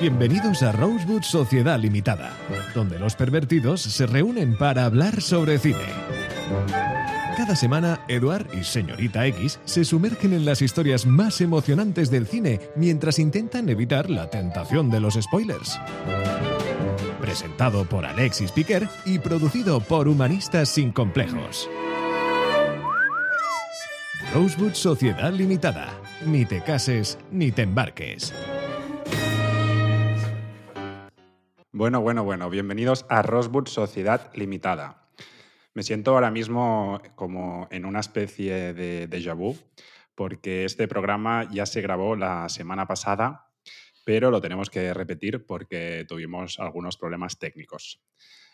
Bienvenidos a Rosewood Sociedad Limitada, donde los pervertidos se reúnen para hablar sobre cine. Cada semana, Eduard y Señorita X se sumergen en las historias más emocionantes del cine mientras intentan evitar la tentación de los spoilers. Presentado por Alexis Piquer y producido por Humanistas Sin Complejos. Rosewood Sociedad Limitada. Ni te cases ni te embarques. Bueno, bueno, bueno, bienvenidos a Rosewood Sociedad Limitada. Me siento ahora mismo como en una especie de déjà vu, porque este programa ya se grabó la semana pasada, pero lo tenemos que repetir porque tuvimos algunos problemas técnicos.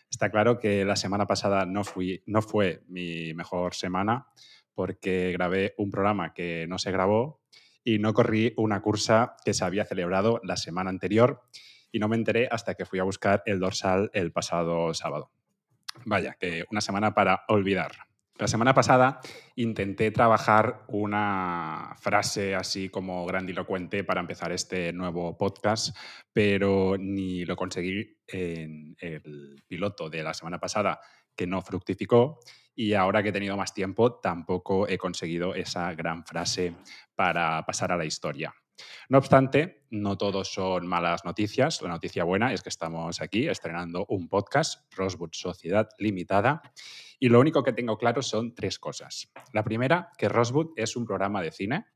Está claro que la semana pasada no, fui, no fue mi mejor semana porque grabé un programa que no se grabó y no corrí una cursa que se había celebrado la semana anterior y no me enteré hasta que fui a buscar el dorsal el pasado sábado. Vaya, que una semana para olvidar. La semana pasada intenté trabajar una frase así como grandilocuente para empezar este nuevo podcast, pero ni lo conseguí en el piloto de la semana pasada, que no fructificó, y ahora que he tenido más tiempo tampoco he conseguido esa gran frase para pasar a la historia. No obstante, no todos son malas noticias. La noticia buena es que estamos aquí estrenando un podcast, Rosewood Sociedad Limitada, y lo único que tengo claro son tres cosas. La primera, que Rosewood es un programa de cine.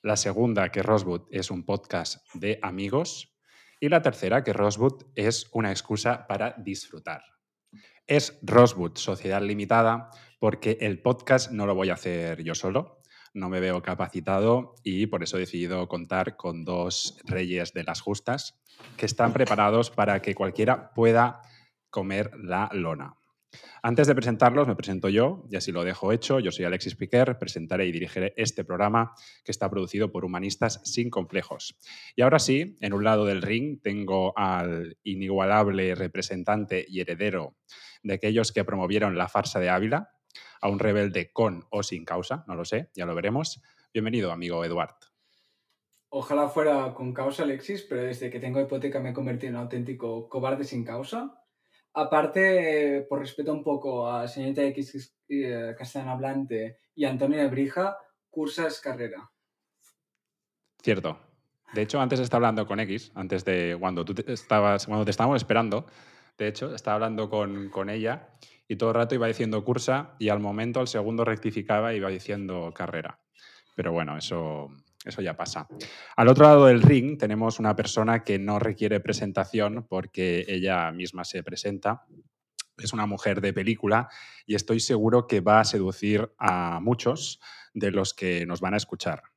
La segunda, que Rosewood es un podcast de amigos. Y la tercera, que Rosewood es una excusa para disfrutar. Es Rosewood Sociedad Limitada porque el podcast no lo voy a hacer yo solo no me veo capacitado y por eso he decidido contar con dos reyes de las justas que están preparados para que cualquiera pueda comer la lona. Antes de presentarlos, me presento yo, y así lo dejo hecho. Yo soy Alexis Piquer, presentaré y dirigiré este programa que está producido por Humanistas Sin Complejos. Y ahora sí, en un lado del ring tengo al inigualable representante y heredero de aquellos que promovieron la farsa de Ávila, a un rebelde con o sin causa, no lo sé, ya lo veremos. Bienvenido, amigo Eduard. Ojalá fuera con causa, Alexis, pero desde que tengo hipoteca me he convertido en un auténtico cobarde sin causa. Aparte, por respeto un poco a señorita X eh, castellano hablante y Antonio Nebrija, cursas carrera. Cierto. De hecho, antes estaba hablando con X, antes de cuando tú estabas, cuando te estábamos esperando, de hecho, estaba hablando con, con ella y todo el rato iba diciendo cursa y al momento, al segundo rectificaba y iba diciendo carrera. Pero bueno, eso, eso ya pasa. Al otro lado del ring tenemos una persona que no requiere presentación porque ella misma se presenta. Es una mujer de película y estoy seguro que va a seducir a muchos de los que nos van a escuchar.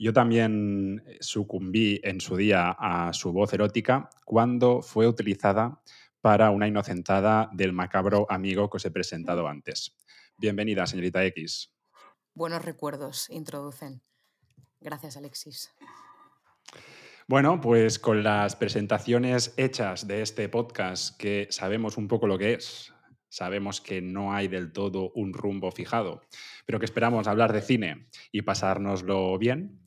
Yo también sucumbí en su día a su voz erótica cuando fue utilizada para una inocentada del macabro amigo que os he presentado antes. Bienvenida, señorita X. Buenos recuerdos introducen. Gracias, Alexis. Bueno, pues con las presentaciones hechas de este podcast, que sabemos un poco lo que es, sabemos que no hay del todo un rumbo fijado, pero que esperamos hablar de cine y pasárnoslo bien,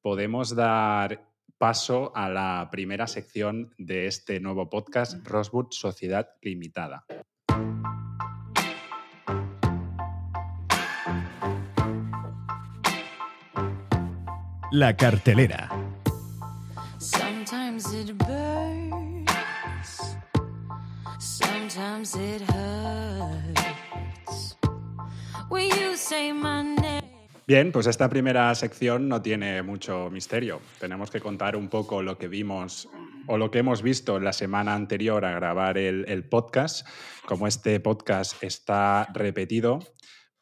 podemos dar paso a la primera sección de este nuevo podcast, Rosewood Sociedad Limitada. La cartelera. Sometimes it burns, sometimes it hurts. Bien, pues esta primera sección no tiene mucho misterio. Tenemos que contar un poco lo que vimos o lo que hemos visto la semana anterior a grabar el, podcast. Como este podcast está repetido,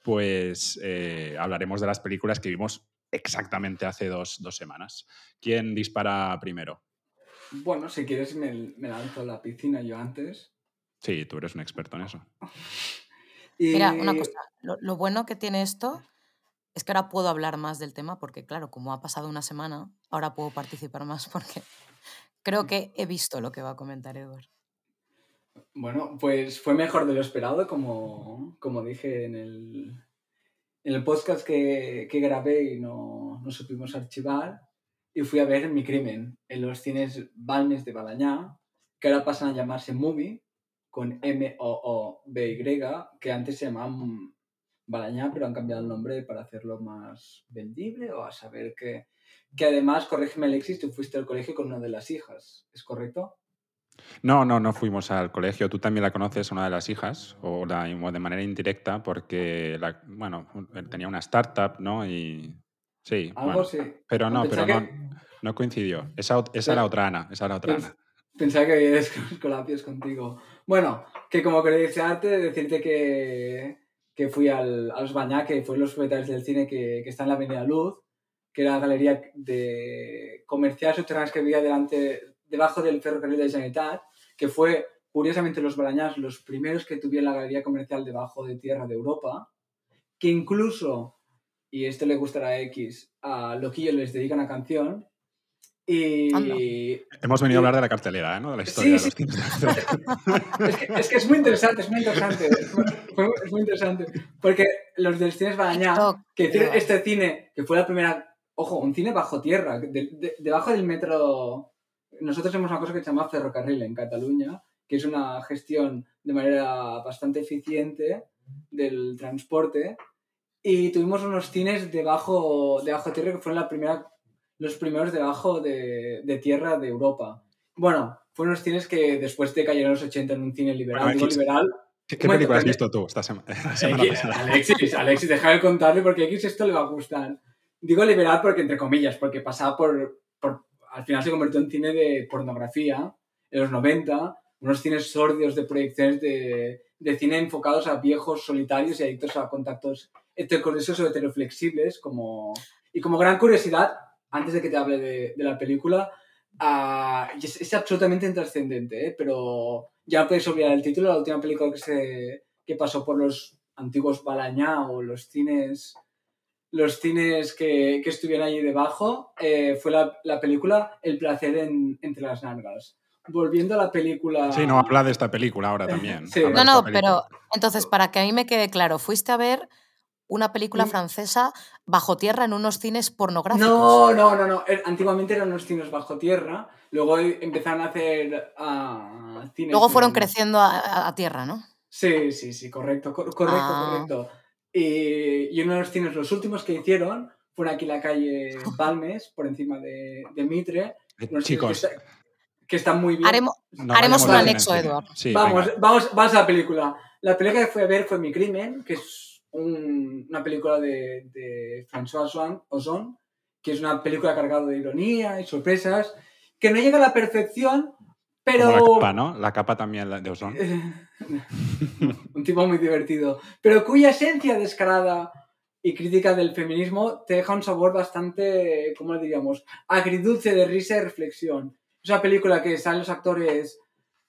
pues eh, hablaremos de las películas que vimos exactamente hace dos, semanas. ¿Quién dispara primero? Bueno, si quieres me, lanzo a la piscina yo antes. Sí, tú eres un experto en eso. Mira, una cosa, lo bueno que tiene esto es que ahora puedo hablar más del tema porque, claro, como ha pasado una semana, ahora puedo participar más porque creo que he visto lo que va a comentar Edward. Bueno, pues fue mejor de lo esperado, como, como dije en el, en el podcast que, que grabé y no, no supimos archivar y fui a ver Mi Crimen en los cines Balmes de Balañá, que ahora pasan a llamarse Movie, con M-O-O-B-Y, que antes se llamaban Balañá, pero han cambiado el nombre para hacerlo más vendible o a saber que... Que además, corrígeme Alexis, tú fuiste al colegio con una de las hijas, ¿es correcto? No, no, no fuimos al colegio. Tú también la conoces, una de las hijas, o, la, o de manera indirecta, porque la, bueno, tenía una startup, ¿no? Y sí. Algo bueno, sí. Pero no, Pensaba pero no, que- no coincidió. Esa, esa era otra Ana, esa era otra Ana. Pensaba que había colapios contigo. Bueno, que como arte decirte que, que fui al, a los Bañá, que fue los propietarios del cine que, que está en la Avenida Luz, que era la galería de comercial subterráneas que había delante, debajo del ferrocarril de Generalitat, que fue, curiosamente, los Balañás los primeros que tuvieron la galería comercial debajo de tierra de Europa, que incluso, y esto le gustará a X, a Loquillo les dedica una canción, y Hemos venido a hablar de la cartelera, ¿eh? ¿no? De la historia Sí, de los de es, que, es que es muy interesante, es muy interesante. Fue- Es muy interesante. Porque los del Balañá, TikTok, que hicieron este cine, que fue la primera, ojo, un cine bajo tierra, de- de- debajo del metro. Nosotros tenemos una cosa que se llama ferrocarril en Cataluña, que es una gestión de manera bastante eficiente del transporte. Y tuvimos unos cines debajo, debajo de tierra que fueron la primera, los primeros debajo de, de tierra de Europa. Bueno, fueron unos cines que después de cayeron los 80 en un cine liberal. Bueno, Digo X. liberal. ¿Qué, qué película has visto tú esta sema- la semana X? Alexis, Alexis, deja de contarle porque a X esto le va a gustar. Digo liberal porque, entre comillas, porque pasaba por, por- Al final se convirtió en cine de pornografía en los 90, unos cines sordios de proyecciones de, de cine enfocados a viejos solitarios y adictos a contactos heterocoriosos o heteroflexibles. Como, y como gran curiosidad, antes de que te hable de, de la película, y es, es absolutamente intrascendente, ¿eh? pero ya podéis olvidar el título, la última película que, se, que pasó por los antiguos Balañá o los cines los cines que, que estuvieron allí debajo eh, fue la, la película El placer en- entre las nalgas. Volviendo a la película... Sí, no, habla de esta película ahora también. Sí. No, no, pero entonces, para que a mí me quede claro, fuiste a ver una película Mm. francesa bajo tierra en unos cines pornográficos. No, no, no, no. Er- Antiguamente eran unos cines bajo tierra, luego empezaron a hacer ah, cines... Luego fueron en- creciendo a, tierra, ¿no? Sí, sí, sí, correcto, cor- correcto, Ah. correcto. Y, y uno de los cines, los últimos que hicieron, fueron aquí en la calle Balmes, por encima de, de Mitre. Eh, Chicos, que, está- que están muy bien. Haremos, no haremos un anexo, en cine. Eduard. Sí, vamos, vamos, vamos a la película. La película que fui a ver fue Mi Crimen, que es un- una película de, de François Ozon, Ozon, que es una película cargada de ironía y sorpresas, que no llega a la perfección, pero... Como la capa, ¿no? La capa también de Ozón. un tipo muy divertido, pero cuya esencia descarada y crítica del feminismo te deja un sabor bastante, ¿cómo le diríamos?, agridulce de risa y reflexión. Es una película que salen los actores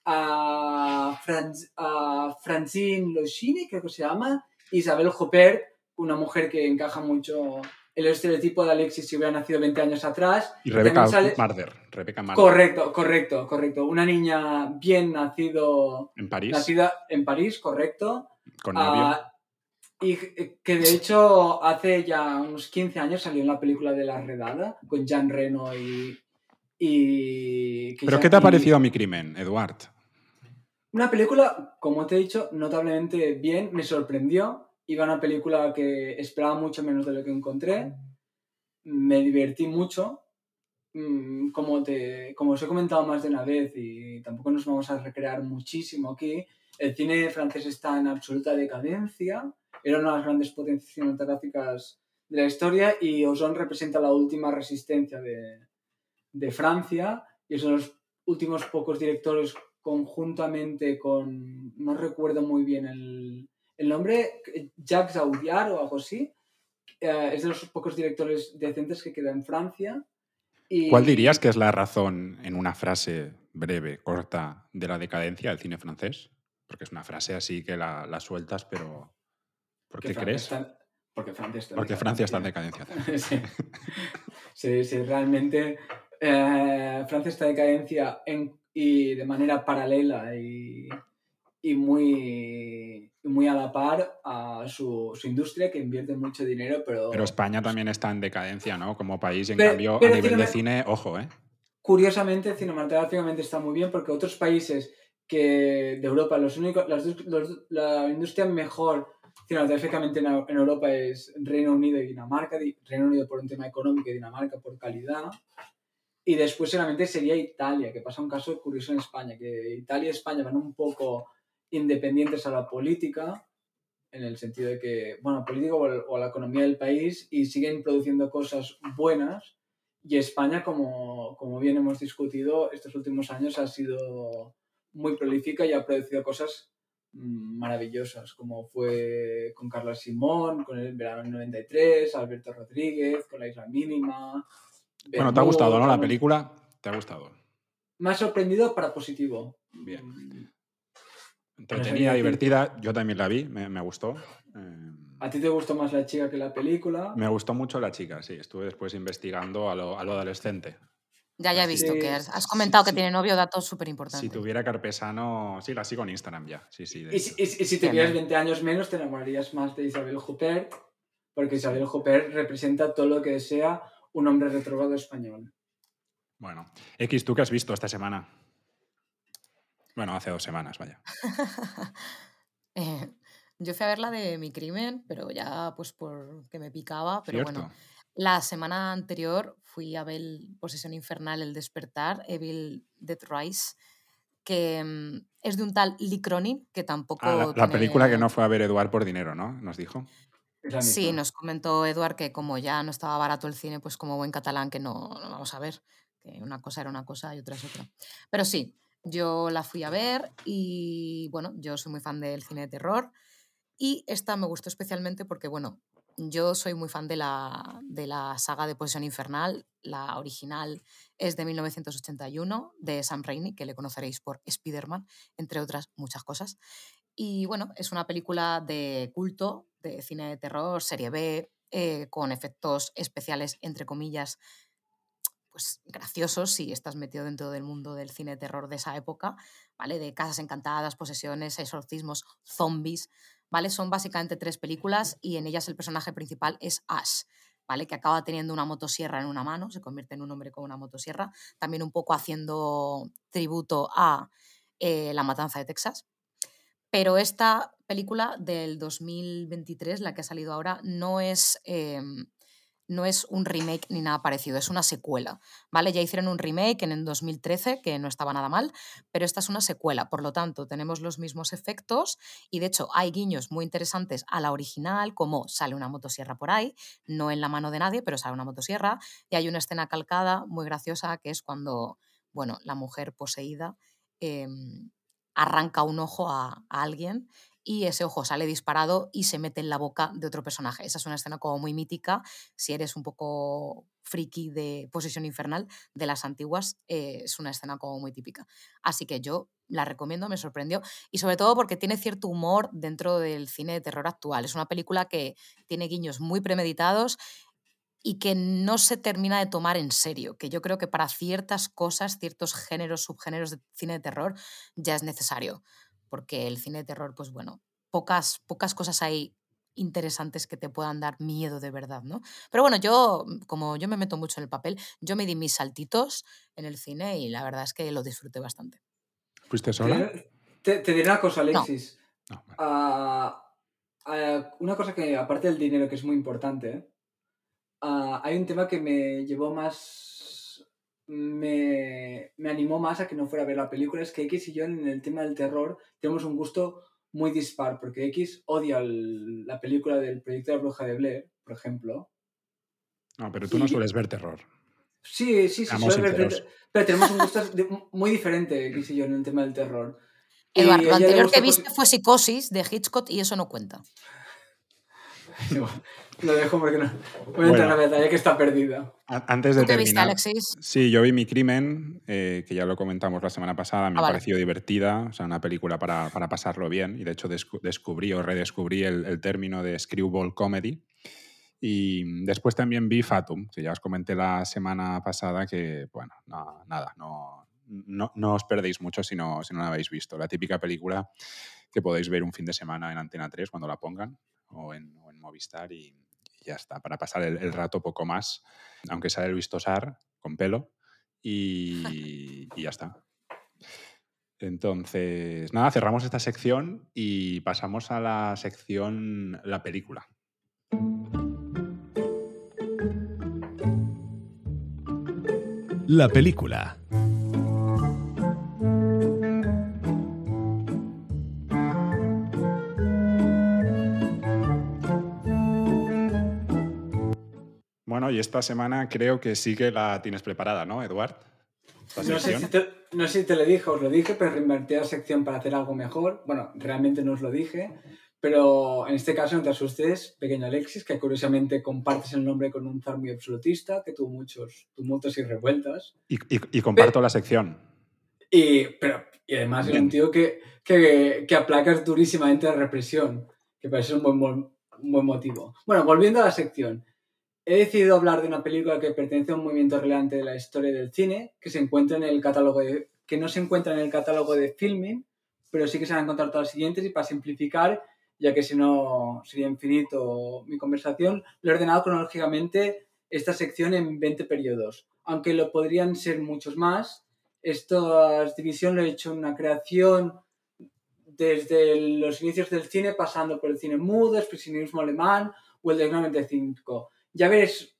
a, Franz- a Francine Loschini, creo que se llama, Isabel Huppert, una mujer que encaja mucho en el estereotipo de Alexis si hubiera nacido 20 años atrás. Y sale- Marder. Correcto, correcto, correcto. Una niña bien nacido En París, Nacida en París, correcto. con novio. Ah, y que de hecho hace ya unos 15 años salió en la película de La Redada con Jean Reno y. ¿Pero qué te ha y- parecido mi crimen, Eduard? Una película, como te he dicho, notablemente bien, me sorprendió. Iba a una película que esperaba mucho menos de lo que encontré. Me divertí mucho. Mm, Como, te, como os he comentado más de una vez y tampoco nos vamos a recrear muchísimo aquí, el cine francés está en absoluta decadencia. Era una de las grandes potencias cinematográficas de la historia y Ozon representa la última resistencia de, de Francia y de los últimos pocos directores conjuntamente con, no recuerdo muy bien el, el nombre, Jacques Audiard o algo así. Eh, es de los pocos directores decentes que queda en Francia. Y, ¿Cuál dirías que es la razón, en una frase breve, corta, de la decadencia del cine francés? Porque es una frase así que la, la sueltas, pero ¿por qué crees? está- porque Francia está en Porque Francia está en decadencia. decadencia. sí. sí, sí, realmente eh, Francia está en decadencia en- y de manera paralela y, y muy, muy a la par a su, su, industria que invierte mucho dinero, pero... Pero España también está en decadencia, ¿no? Como país y en cambio a nivel de cine, ojo, ¿eh? Curiosamente, cinematográficamente está muy bien porque otros países que de Europa, los únicos, la industria mejor cinematográficamente en, en, Europa es Reino Unido y Dinamarca, Reino Unido por un tema económico y Dinamarca por calidad. Y después solamente sería Italia, que pasa un caso curioso en España, que Italia y España van un poco independientes a la política, en el sentido de que, bueno, política o a la economía del país, y siguen produciendo cosas buenas. Y España, como, como bien hemos discutido, estos últimos años ha sido muy prolífica y ha producido cosas maravillosas, como fue con Carlos Simón, con el verano 93, Alberto Rodríguez, con la Isla Mínima. Bueno, ¿te ha gustado, no? La película, ¿te ha gustado? Me ha sorprendido para positivo. Bien. Mm. Entretenida, divertida. Yo también la vi, me, me gustó. Eh, ¿A ti te gustó más la chica que la película? Me gustó mucho la chica, sí. Estuve después investigando a lo, a lo adolescente. Ya, ya he visto que has, comentado que tiene novio, datos súper importantes. Si tuviera Carpesano, sí, la sigo en Instagram ya. Sí, sí, y, si, y, si tuvieras 20 años menos, te enamorarías más de Isabel Huppert, porque Isabel Huppert representa todo lo que sea un hombre retrogrado español. Bueno, X, ¿tú qué has visto esta semana? Bueno, hace dos semanas, vaya. eh, yo fui a ver la de mi crimen, pero ya pues porque me picaba. Pero bueno, la semana anterior fui a ver Posesión Infernal, El Despertar, Evil Dead Rise, que mm, es de un tal Lee Cronin, que tampoco. Ah, la, película que no fue a ver Eduard por dinero, ¿no? Nos dijo. Sí, nos comentó Eduard que como ya no estaba barato el cine, pues como buen catalán que no, no vamos a ver, que una cosa era una cosa y otra es otra. Pero sí, yo la fui a ver y bueno, yo soy muy fan del cine de terror y esta me gustó especialmente porque, bueno, yo soy muy fan de la, de la saga de Posesión Infernal. La original es de 1981, de Sam Raimi, que le conoceréis por Spider-Man, entre otras muchas cosas. Y bueno, es una película de culto, de cine de terror, serie B, eh, con efectos especiales, entre comillas, pues, graciosos si estás metido dentro del mundo del cine de terror de esa época, ¿vale? De casas encantadas, posesiones, exorcismos, zombies, ¿vale? Son básicamente tres películas y en ellas el personaje principal es Ash, ¿vale? Que acaba teniendo una motosierra en una mano, se convierte en un hombre con una motosierra, también un poco haciendo tributo a eh, La Matanza de Texas. Pero esta película del 2023, la que ha salido ahora, no es em, no es un remake ni nada parecido, es una secuela, ¿vale? Ya hicieron un remake en el 2013, que no estaba nada mal, pero esta es una secuela, por lo tanto, tenemos los mismos efectos y de hecho hay guiños muy interesantes a la original, como sale una motosierra por ahí, no en la mano de nadie, pero sale una motosierra, y hay una escena calcada muy graciosa que es cuando, bueno, la mujer poseída em, arranca un ojo a, alguien y ese ojo sale disparado y se mete en la boca de otro personaje. Esa es una escena como muy mítica, si eres un poco friki de Posesión Infernal de las antiguas, eh, es una escena como muy típica. Así que yo la recomiendo, me sorprendió y sobre todo porque tiene cierto humor dentro del cine de terror actual. Es una película que tiene guiños muy premeditados y que no se termina de tomar en serio, que yo creo que para ciertas cosas, ciertos géneros, subgéneros de cine de terror ya es necesario porque el cine de terror, pues bueno, pocas, pocas cosas hay interesantes que te puedan dar miedo de verdad, ¿no? Pero bueno, yo, mm, como yo me meto mucho en el papel, yo me di mis saltitos en el cine y la verdad es que lo disfruté bastante. ¿Fuiste sola? Te, diré una cosa, Alexis. Ah, ah, una cosa que, aparte del dinero, que es muy importante, ah, hay un tema que me llevó más me, me, animó más a que no fuera a ver la película es que X y yo en el tema del terror tenemos un gusto muy dispar, porque X odia la película del proyecto de la bruja de Blair, por ejemplo. No, pero tú no sueles ver terror. Sí, sí, sí, ver, pero tenemos un gusto muy diferente, X y yo, en el tema del terror. Eduardo, lo anterior que viste fue Psicosis de Hitchcock y eso no cuenta. Lo dejo porque no. Voy a entrar a la batalla que está perdida. Antes de terminar. Viste, Alexis? Sí, yo vi Mi Crimen, eh, que ya lo comentamos la semana pasada. Me ah, ha parecido divertida. O sea, una película para, para, pasarlo bien. Y de hecho, descubrí o redescubrí el, el término de screwball comedy. Y después también vi Fatum, que ya os comenté la semana pasada que, bueno, no, nada, no, no, no, os perdéis mucho si no, si no la habéis visto. La típica película que podéis ver un fin de semana en Antena 3 cuando la pongan o en, o en Movistar y, ya está, para pasar el, rato poco más, aunque el Luis Tosar con pelo y ya está. Entonces, nada, cerramos esta sección y pasamos a la sección La película. La película. Bueno, y esta semana creo que sí que la tienes preparada, ¿no, Eduard? No sé, si te, no sé si te lo dije os lo dije, pero reinvertí la sección para hacer algo mejor. Bueno, realmente no os lo dije, pero en este caso no te asustes, pequeño Alexis, que curiosamente compartes el nombre con un zar muy absolutista, que tuvo muchos tumultos y revueltas. Y, y- y comparto la sección. Y, pero, y además es Bien. un tío que, que, que aplacas durísimamente la represión, que parece un buen, un buen motivo. Bueno, volviendo a la sección. He decidido hablar de una película que pertenece a un movimiento relevante de la historia del cine, que se encuentra en el catálogo de, que no se encuentra en el catálogo de filming, pero sí que se van a encontrar todas las siguientes y para simplificar, ya que si no sería infinito mi conversación, lo he ordenado cronológicamente esta sección en 20 periodos, aunque lo podrían ser muchos más. Esta división lo he hecho en una creación desde los inicios del cine, pasando por el cine mudo, expresionismo alemán o el del 95. Ya veréis,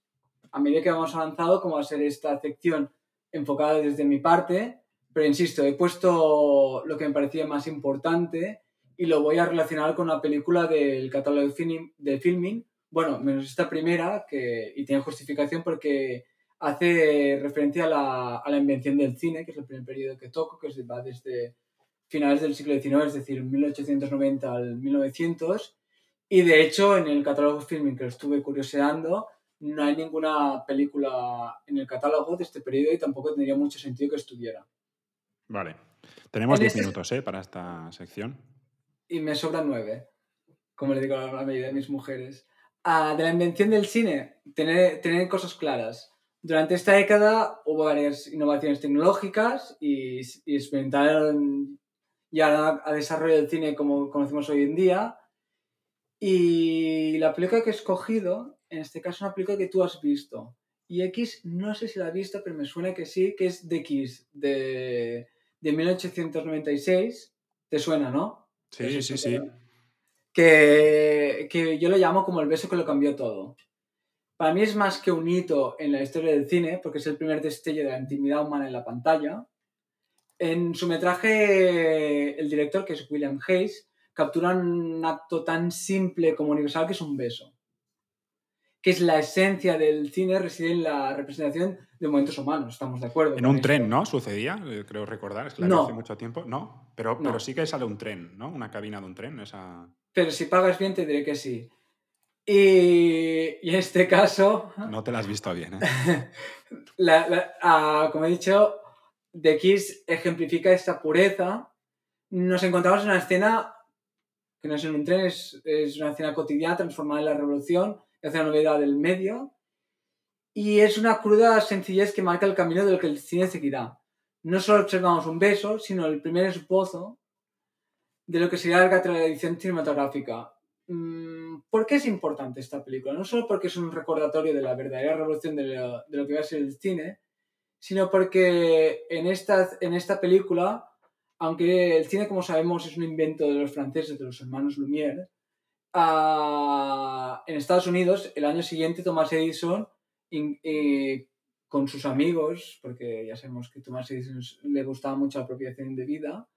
a medida que vamos avanzado, cómo va a ser esta sección enfocada desde mi parte, pero insisto, he puesto lo que me parecía más importante y lo voy a relacionar con una película del catálogo de, film, de filming, bueno, menos esta primera, que, y tiene justificación porque hace referencia a la, a la invención del cine, que es el primer periodo que toco, que va desde finales del siglo XIX, es decir, 1890 al 1900. Y de hecho, en el catálogo filming que lo estuve curioseando, no hay ninguna película en el catálogo de este periodo y tampoco tendría mucho sentido que estuviera. Vale. Tenemos En 10 este- minutos ¿eh? para esta sección. Y me sobran nueve, como le digo a la mayoría de mis mujeres. Ah, de la invención del cine, tener, tener cosas claras. Durante esta década hubo varias innovaciones tecnológicas y, y experimentaron ya a desarrollo del cine como conocemos hoy en día. Y la película que he escogido, en este caso, es una película que tú has visto. Y X, no sé si la has visto, pero me suena que sí, que es The Kiss, de, de 1896. ¿Te suena, no? Sí, Eso sí, sí. Que, que yo lo llamo como el beso que lo cambió todo. Para mí es más que un hito en la historia del cine, porque es el primer destello de la intimidad humana en la pantalla. En su metraje, el director, que es William Hayes, captura un acto tan simple como universal que es un beso. Que es la esencia del cine, reside en la representación de momentos humanos, estamos de acuerdo. En un tren, ¿no? Sucedía, eh, creo recordar. Es vi No. hace mucho tiempo. No, pero, No. pero sí que sale un tren, ¿no? Una cabina de un tren. Esa... Pero si pagas bien, te diré que sí. Y, y en este caso, No te la has visto bien, ¿eh? la- la- ah, como he dicho, The Kiss ejemplifica esta pureza. Nos encontramos en una escena es en un tren, es, es una escena cotidiana transformada en la revolución, hace la novedad del medio. Y es una cruda sencillez que marca el camino de lo que el cine seguirá. No solo observamos un beso, sino el primer esbozo de lo que sería la tradición cinematográfica. Mm, ¿Por qué es importante esta película? No solo porque es un recordatorio de la verdadera revolución de lo, de lo que va a ser el cine, sino porque en esta, en esta película, aunque el cine, como sabemos, es un invento de los franceses, de los hermanos Lumière, ah, en Estados Unidos, el año siguiente, Thomas Edison, in- eh, con sus amigos, porque ya sabemos que Thomas Edison le gustaba mucho la apropiación indebida,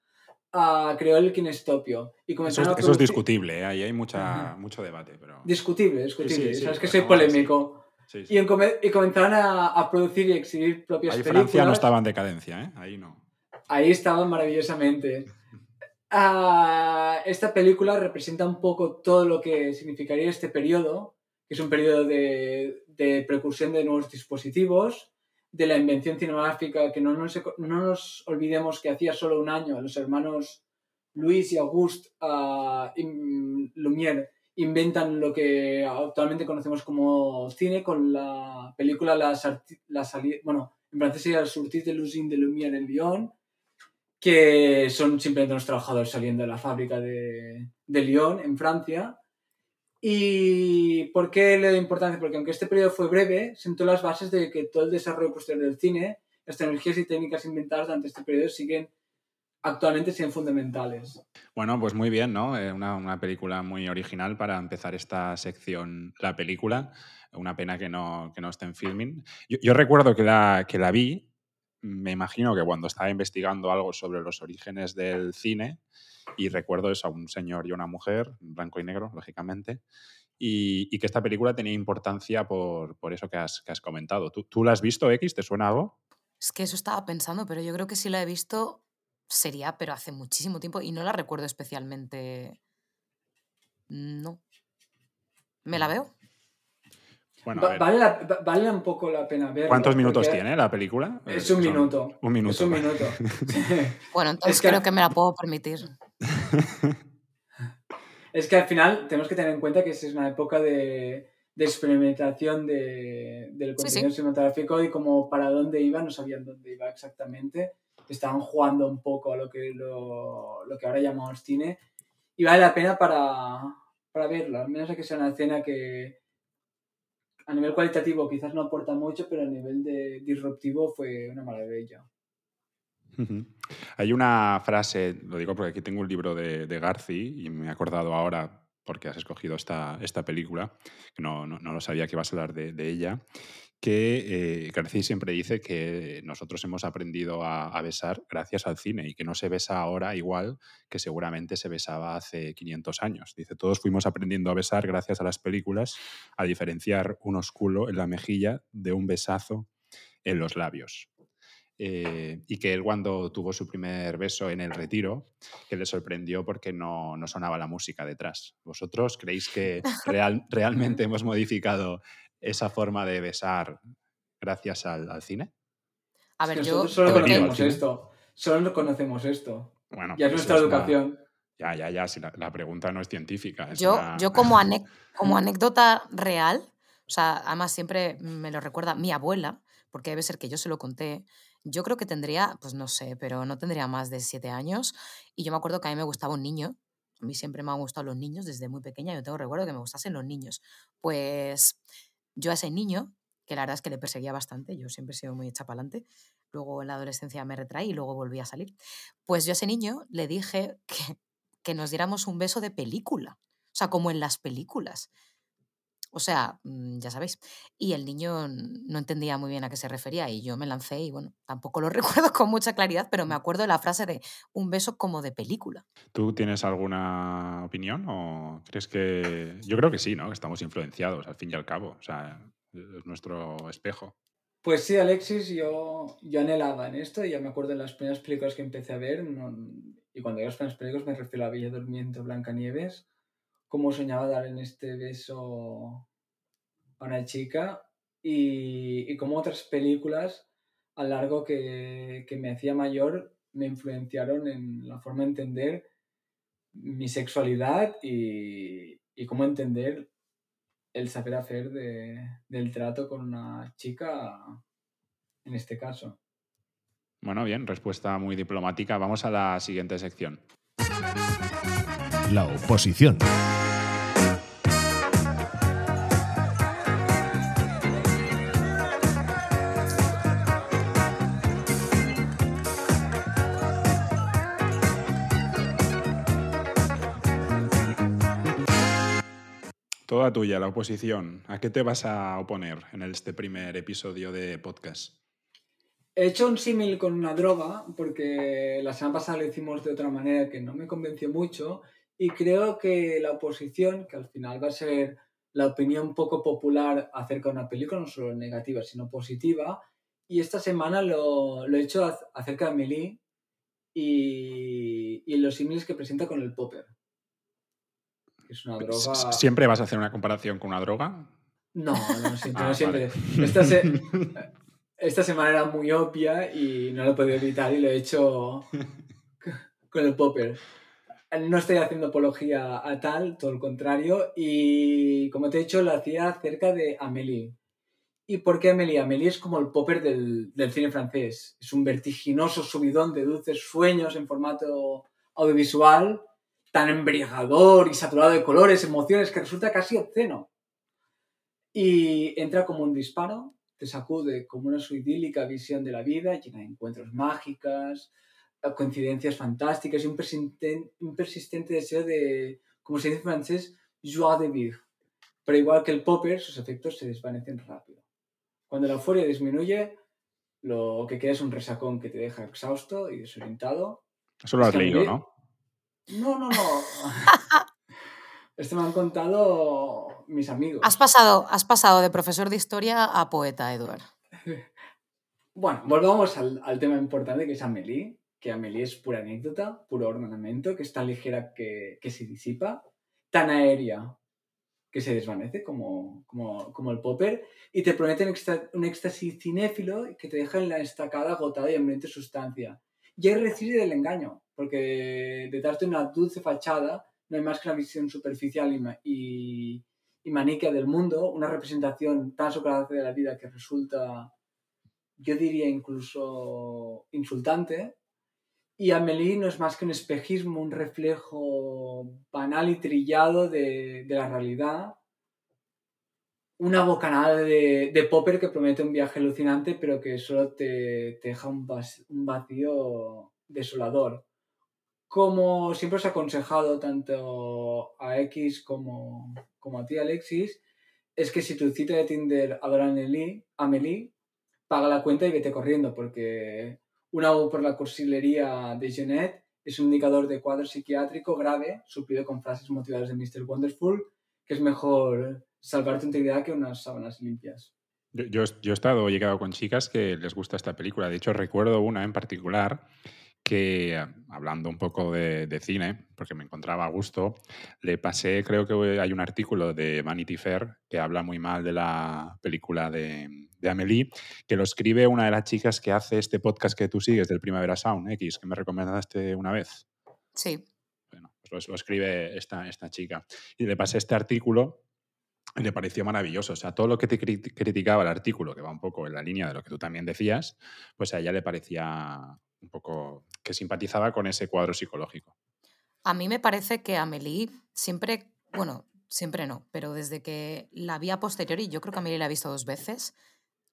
ah, creó el kinestopio. Y Eso es, a eso es discutible, ¿eh? ahí hay mucha, Ajá. mucho debate. Pero... Discutible, discutible. sí, Sabes que soy polémico. Sí, sí. Y, y comenzaron a, a producir y exhibir propias Ahí películas. Francia no estaba en decadencia, ¿eh? Ahí no. Ahí estaban maravillosamente. Ah, esta película representa un poco todo lo que significaría este periodo, que es un periodo de, de precursión de nuevos dispositivos, de la invención cinematográfica, que no nos, no nos olvidemos que hacía solo un año los hermanos Luis y Auguste im- Lumière inventan lo que actualmente conocemos como cine con la película La, la Sali- bueno, en francés sería El Sortir de Lucine de Lumière en Lyon, que son simplemente unos trabajadores saliendo de la fábrica de, de Lyon, en Francia. ¿Y por qué le doy importancia? Porque aunque este periodo fue breve, sentó las bases de que todo el desarrollo posterior del cine, las tecnologías y técnicas inventadas durante este periodo siguen actualmente siendo fundamentales. Bueno, pues muy bien, ¿no? Eh, una, una película muy original para empezar esta sección, la película. Una pena que no, que no esté en filming. Yo, yo recuerdo que la, que la vi me imagino que cuando estaba investigando algo sobre los orígenes del cine, y recuerdo eso a un señor y una mujer, blanco y negro, lógicamente, y, y que esta película tenía importancia por, por eso que has, que has comentado. ¿Tú, ¿Tú, la has visto, X? ¿Te suena algo? Es que eso estaba pensando, pero yo creo que si la he visto sería, pero hace muchísimo tiempo y no la recuerdo especialmente. No. ¿Me la Mm. veo? Bueno, Va- vale, la- va- vale un poco la pena verla. ¿Cuántos minutos tiene la película? Es Eh, un son- minuto. Un minuto. Es un minuto. Bueno, entonces que- creo que me la puedo permitir. Es que al final tenemos que tener en cuenta que es una época de, de experimentación de- del Sí, contenido sí. cinematográfico y como para dónde iba, no sabían dónde iba exactamente. Estaban jugando un poco a lo que, lo, lo que ahora llamamos cine. Y vale la pena para, para verlo, al menos a que sea una escena que a nivel cualitativo quizás no aporta mucho, pero a nivel de disruptivo fue una maravilla. Hay una frase, lo digo porque aquí tengo un libro de, de Garci y me he acordado ahora porque has escogido esta, esta película, que no, no, no lo sabía que ibas a hablar de, de ella, que eh, Garci siempre dice que nosotros hemos aprendido a, a besar gracias al cine y que no se besa ahora igual que seguramente se besaba hace 500 años. Dice, todos fuimos aprendiendo a besar gracias a las películas, a diferenciar un osculo en la mejilla de un besazo en los labios. Eh, y que él cuando tuvo su primer beso en el retiro, que le sorprendió porque no, no sonaba la música detrás. ¿Vosotros creéis que real, realmente hemos modificado esa forma de besar gracias al, al cine? A Es ver, que yo. solo yo creo que- conocemos esto. Solo conocemos esto. Bueno, Ya es nuestra es una- educación. Ya, ya, ya, si la, la pregunta no es científica. es Yo, una- yo como, ane- como anécdota real, o sea, además siempre me lo recuerda mi abuela, porque debe ser que yo se lo conté. Yo creo que tendría, pues no sé, pero no tendría más de siete años. Y yo me acuerdo que a mí me gustaba un niño. A mí siempre me han gustado los niños desde muy pequeña. Yo tengo recuerdo que me gustasen los niños. Pues yo a ese niño, que la verdad es que le perseguía bastante, yo siempre he sido muy hecha pa'lante, Luego en la adolescencia me retraí y luego volví a salir. Pues yo a ese niño le dije que, que nos diéramos un beso de película. O sea, como en las películas. O sea, mm, ya sabéis. Y el niño no entendía muy bien a qué se refería y yo me lancé y bueno, tampoco lo recuerdo con mucha claridad, pero me acuerdo de la frase de un beso como de película. ¿Tú tienes alguna opinión o crees que... Yo creo que sí, ¿no? Que estamos influenciados al fin y al cabo. O sea, es nuestro espejo. Pues sí, Alexis, yo, yo anhelaba en esto y ya me acuerdo de las primeras películas que empecé a ver. no- y cuando digo las primeras películas me refiero a Bella Durmiente, Blancanieves. Cómo soñaba dar en este beso a una chica y, y cómo otras películas a lo largo que, que me hacía mayor me influenciaron en la forma de entender mi sexualidad y, y cómo entender el saber hacer de- del trato con una chica en este caso. Bueno, bien, respuesta muy diplomática. Vamos a la siguiente sección. La oposición. Tuya, la oposición. ¿A qué te vas a oponer en este primer episodio de podcast? He hecho un símil con una droga porque la semana pasada lo hicimos de otra manera que no me convenció mucho y creo que la oposición, que al final va a ser la opinión poco popular acerca de una película, no solo negativa, sino positiva, y esta semana lo, he hecho ac- acerca de Amélie y, y los símiles que presenta con el popper. Es una droga... ¿Siempre vas a hacer una comparación con una droga? No, no siempre, Ah, no siempre. vale. Esta, se- esta semana era muy obvia y no lo he podido evitar y lo he hecho con el popper. No estoy haciendo apología a tal, todo lo contrario. Y como te he dicho, lo hacía acerca de Amélie. ¿Y por qué Amélie? Amélie es como el popper del, del cine francés. Es un vertiginoso subidón de dulces sueños en formato audiovisual, tan embriagador y saturado de colores, emociones, que resulta casi obsceno. Y entra como un disparo, te sacude como una su idílica visión de la vida, llena de encuentros mágicas, coincidencias fantásticas y un persistente, un persistente deseo de, como se dice en francés, joie de vivre. Pero igual que el popper, sus efectos se desvanecen rápido. Cuando la euforia disminuye, lo que queda es un resacón que te deja exhausto y desorientado. Eso lo has leído, ¿no? No, no, no. Esto me han contado mis amigos. Has pasado, has pasado de profesor de historia a poeta, Eduard. Bueno, volvamos al, al tema importante que es Amélie, que Amélie es pura anécdota, puro ornamento, que es tan ligera que, que se disipa, tan aérea que se desvanece como, como, como el popper, y te promete un éxtasis cinéfilo que te deja en la estacada agotada y hambrienta sustancia. Y ahí reside del engaño, porque detrás de una dulce fachada no hay más que una visión superficial y, ma- y, y maniquea del mundo, una representación tan socrática de la vida que resulta yo diría incluso insultante. Y Amélie no es más que un espejismo, un reflejo banal y trillado de, la realidad. Una bocanada de, popper que promete un viaje alucinante, pero que solo te, te deja un, vas- un vacío desolador. Como siempre os he aconsejado tanto a X como, como a ti, Alexis, es que si tu cita de Tinder adora a Amélie, paga la cuenta y vete corriendo, porque una U por la cursilería de Jeanette es un indicador de cuadro psiquiátrico grave, suplido con frases motivadas de Mr. Wonderful, que es mejor salvar tu integridad que unas sábanas limpias. Yo, yo, yo he estado, llegado con chicas que les gusta esta película. De hecho, recuerdo una en particular que, eh, hablando un poco de, de cine, porque me encontraba a gusto, le pasé, creo que hay un artículo de Vanity Fair que habla muy mal de la película de, de Amélie, que lo escribe una de las chicas que hace este podcast que tú sigues del Primavera Sound, X, que me recomendaste una vez. Sí. Bueno, pues lo, lo escribe esta, esta chica. Y le pasé este artículo y le pareció maravilloso. O sea, todo lo que te cri- criticaba el artículo, que va un poco en la línea de lo que tú también decías, pues a ella le parecía un poco que simpatizaba con ese cuadro psicológico. A mí me parece que Amélie siempre, bueno, siempre no, pero desde que la vi a posteriori, yo creo que Amélie la he visto dos veces,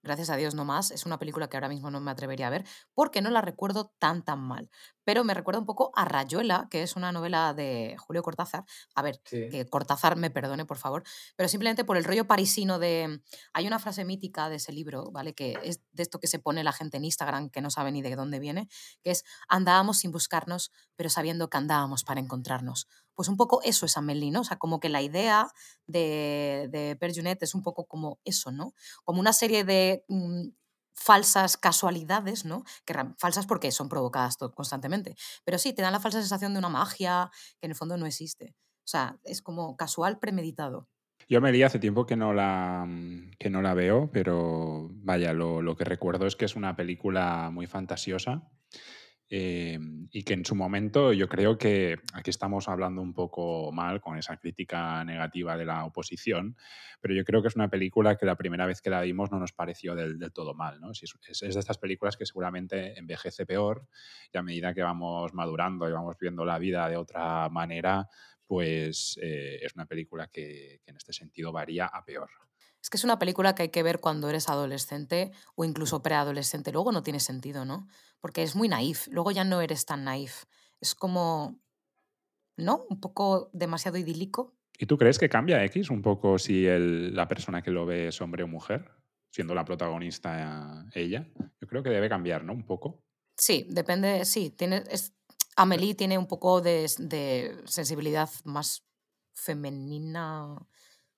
gracias a Dios no más, es una película que ahora mismo no me atrevería a ver porque no la recuerdo tan tan mal, pero me recuerda un poco a Rayuela, que es una novela de Julio Cortázar, a ver, Sí. que Cortázar me perdone, por favor, pero simplemente por el rollo parisino de... Hay una frase mítica de ese libro, ¿vale? Que es de esto que se pone la gente en Instagram, que no sabe ni de dónde viene, que es andábamos sin buscarnos, pero sabiendo que andábamos para encontrarnos. Pues un poco eso es Amélie, ¿no? O sea, como que la idea de, de Père Junet es un poco como eso, ¿no? Como una serie de mm, falsas casualidades, ¿no? Que falsas porque son provocadas constantemente. Pero sí, te dan la falsa sensación de una magia que en el fondo no existe. O sea, es como casual premeditado. Yo Amelie hace tiempo que no la, mm, que no la veo, pero vaya, lo, lo que recuerdo es que es una película muy fantasiosa eh, y que en su momento yo creo que aquí estamos hablando un poco mal con esa crítica negativa de la oposición, pero yo creo que es una película que la primera vez que la vimos no nos pareció del, del todo mal. ¿no? Si Es, es- de estas películas que seguramente envejece peor y a medida que vamos madurando y vamos viendo la vida de otra manera, pues eh, es una película que, que en este sentido varía a peor. Es que es una película que hay que ver cuando eres adolescente o incluso preadolescente. Luego no tiene sentido, ¿no? Porque es muy naif. Luego ya no eres tan naif. Es como, ¿no? Un poco demasiado idílico. ¿Y tú crees que cambia X un poco si el- la persona que lo ve es hombre o mujer, siendo la protagonista eh, ella? Yo creo que debe cambiar, ¿no? Un poco. Sí, depende, sí. Tiene, es, Amelie tiene un poco de, de sensibilidad más femenina.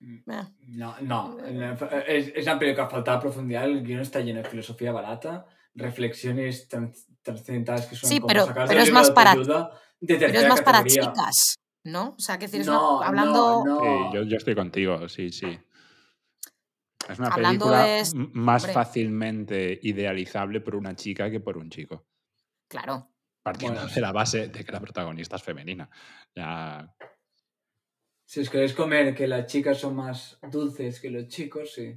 Mm, Eh, No, no. Es, es una película que falta profundidad. El guion está lleno de filosofía barata, reflexiones trascendentales que son Sí, como pero- sacadas pero es más para- de Pero es más para chicas, ¿no? O sea, que decir, es No, una- hablando. no, no. Sí, yo, yo estoy contigo, sí, sí. Es una Hablando película de- más hombre. fácilmente idealizable por una chica que por un chico. Claro. Partiendo Bueno, de la base de que la protagonista es femenina. Ya, Si os queréis comer que las chicas son más dulces que los chicos, sí.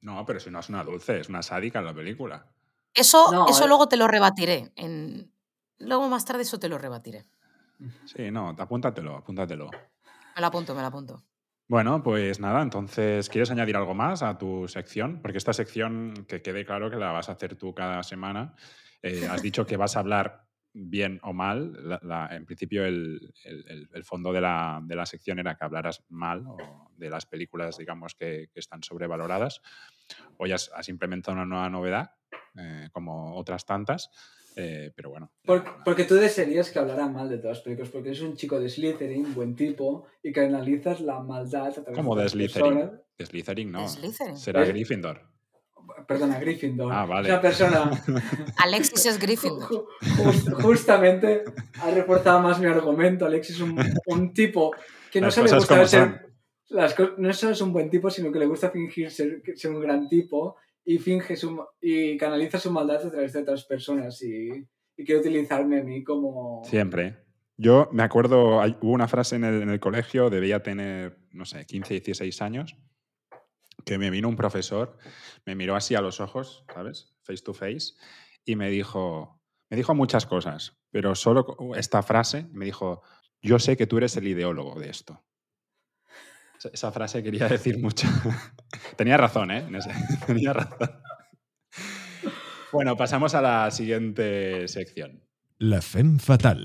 No, pero si no es una dulce, es una sádica en la película. Eso, No, eso eh. luego te lo rebatiré. En... Luego más tarde eso te lo rebatiré. Sí, no, apúntatelo, apúntatelo. Me lo apunto, me lo apunto. Bueno, pues nada, entonces, ¿quieres añadir algo más a tu sección? Porque esta sección, que quede claro que la vas a hacer tú cada semana. Eh, has dicho que vas a hablar bien o mal. La- la- en principio, el, el- el- fondo de la, de la sección era que hablaras mal o de las películas, digamos, que, que están sobrevaloradas. Hoy has, has implementado una nueva novedad, eh, como otras tantas, eh, pero bueno. Por- porque tú desearías que hablara mal de todas las películas, porque eres un chico de Slytherin, buen tipo, y que analizas la maldad a través ¿Cómo de las Slytherin? De Slytherin no. Slytherin. Será ¿Eh? Gryffindor. Perdona, Gryffindor. Ah, vale. Una persona Alexis es Gryffindor. Ju- just- justamente ha reforzado más mi argumento. Alexis es un, un tipo que no Las solo le cosas gusta como ser. Las no solo es un buen tipo, sino que le gusta fingir ser, ser un gran tipo y finge su, y canaliza su maldad a través de otras personas y, y quiere utilizarme a mí como. Siempre. Yo me acuerdo, hay- hubo una frase en el, en el colegio, debía tener, no sé, 15, 16 años, que me vino un profesor, me miró así a los ojos, ¿sabes? Face to face, y me dijo, me dijo muchas cosas, pero solo co- esta frase me dijo, yo sé que tú eres el ideólogo de esto. Esa- frase quería decir mucho. Tenía razón, ¿eh? Tenía razón. Bueno, pasamos a la siguiente sección. La femme fatal.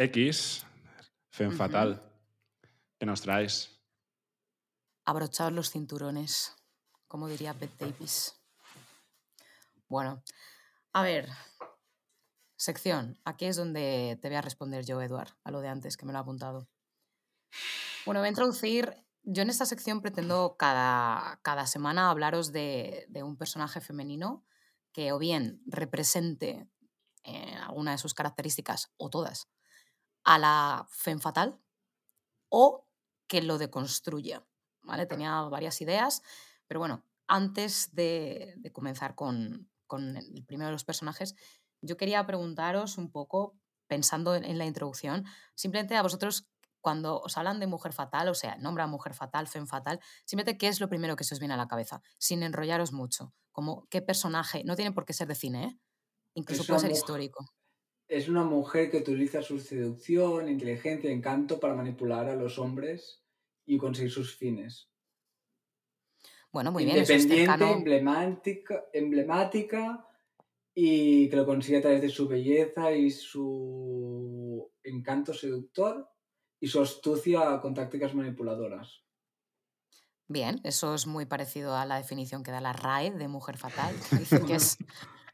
X, Ujú. Fatal, ¿qué nos traes? Abrochaos los cinturones, como diría Bette Davis. Bueno, a ver. Sección. Aquí es donde te voy a responder yo, Eduard, a lo de antes que me lo he apuntado. Bueno, voy a introducir. Yo en esta sección pretendo cada, cada semana hablaros de, de un personaje femenino que o bien represente eh, alguna de sus características o todas a la femme fatal o que lo deconstruya. ¿vale? Tenía varias ideas, pero bueno, antes de, de comenzar con, con el primero de los personajes, yo quería preguntaros un poco, pensando en, en la introducción, simplemente a vosotros, cuando os hablan de mujer fatal, o sea, nombran mujer fatal, femme fatal, simplemente qué es lo primero que se os viene a la cabeza, sin enrollaros mucho, como qué personaje, no tiene por qué ser de cine, ¿eh? incluso puede ser histórico. Es una mujer que utiliza su seducción, inteligencia, encanto para manipular a los hombres y conseguir sus fines. Bueno, muy bien, es Independiente, emblemática, emblemática y que lo consigue a través de su belleza y su encanto seductor y su astucia con tácticas manipuladoras. Bien, eso es muy parecido a la definición que da la RAE de mujer fatal. que Dice que es.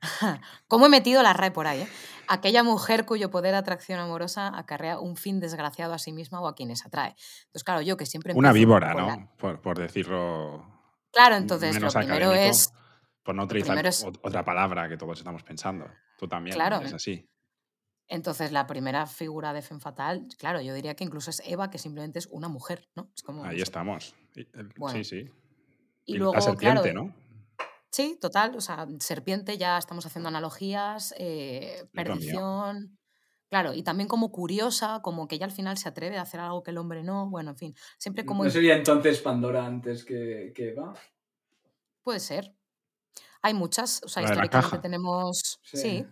¿Cómo he metido la RAE por ahí? eh? Aquella mujer cuyo poder de atracción amorosa acarrea un fin desgraciado a sí misma o a quienes atrae. Entonces, claro, yo que siempre. Una víbora, ¿no? la- Por, por decirlo Claro, entonces menos lo primero es. Por no utilizar es- otra palabra que todos estamos pensando. Tú también Claro. es así. Entonces, la primera figura de Femme Fatal, claro, yo diría que incluso es Eva, que simplemente es una mujer, ¿no? Es como, Ahí no sé. estamos. Bueno. sí, sí. Y Y luego, la serpiente, claro, ¿no? Sí, total. O sea, serpiente ya estamos haciendo analogías, eh, perdición. Claro, y también como curiosa, como que ella al final se atreve a hacer algo que el hombre no. Bueno, en fin, siempre como ¿No sería entonces Pandora antes que, que Eva? puede ser. Hay muchas, o sea, La de la históricamente tenemos, Sí. sí,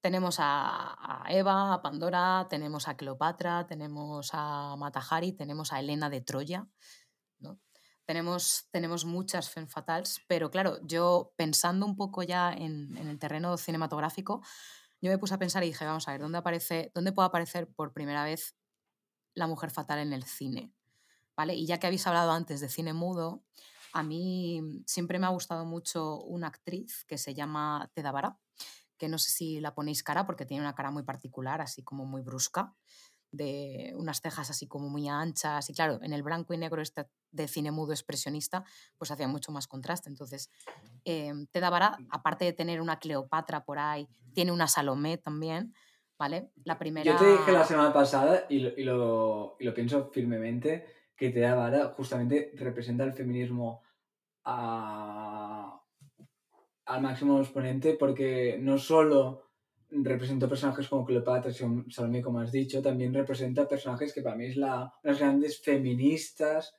tenemos a, a Eva, a Pandora, tenemos a Cleopatra, tenemos a Matahari, tenemos a Helena de Troya. Tenemos, tenemos muchas femme fatales, pero claro, yo pensando un poco ya en, en el terreno cinematográfico, yo me puse a pensar y dije, vamos a ver, ¿dónde, aparece, ¿dónde puede aparecer por primera vez la mujer fatal en el cine? ¿Vale? Y ya que habéis hablado antes de cine mudo, a mí siempre me ha gustado mucho una actriz que se llama Teda que no sé si la ponéis cara porque tiene una cara muy particular, así como muy brusca, de unas cejas así como muy anchas. Y claro, en el blanco y negro este de cine mudo expresionista, pues hacía mucho más contraste. Entonces, eh, Teda Bara, aparte de tener una Cleopatra por ahí, tiene una Salomé también, ¿vale? La primera... Yo te dije la semana pasada, y lo, y lo, y lo pienso firmemente, que te da vara justamente representa el feminismo a- al máximo exponente porque no solo representó personajes como Cleopatra y Salomé, como has dicho, también representa personajes que para mí es la, las grandes feministas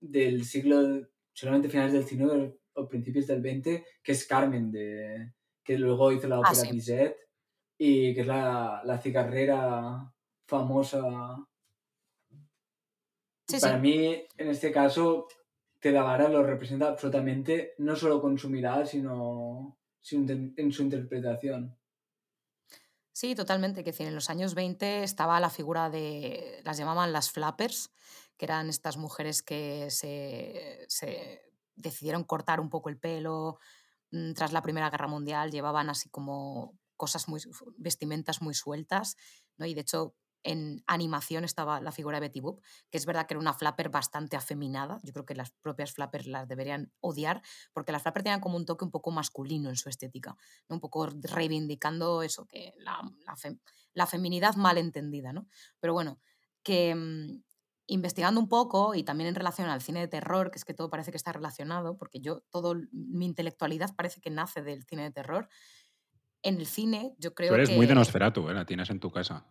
del siglo, solamente finales del XIX o principios del XX, que es Carmen, de, que luego hizo la Ah, ópera sí. Bizet y que es la, la cigarrera famosa. Sí, Para sí. mí, en este caso, Tedavara lo representa absolutamente, no solo con su mirada, sino en su interpretación. Sí, totalmente. Que en los años 20 estaba la figura de, las llamaban las flappers, que eran estas mujeres que se, se decidieron cortar un poco el pelo mm, tras la Primera Guerra Mundial, llevaban así como cosas muy, vestimentas muy sueltas, ¿no? Y de hecho en animación estaba la figura de Betty Boop, que es verdad que era una flapper bastante afeminada. Yo creo que las propias flappers las deberían odiar, porque las flappers tenían como un toque un poco masculino en su estética, ¿no? un poco reivindicando eso, que la, la, fem- la feminidad mal entendida. ¿no? Pero bueno, que mm, investigando un poco y también en relación al cine de terror, que es que todo parece que está relacionado, porque yo, todo mi intelectualidad parece que nace del cine de terror. En el cine, yo creo Tú eres que... muy de Nosferatu, ¿eh? La tienes en tu casa.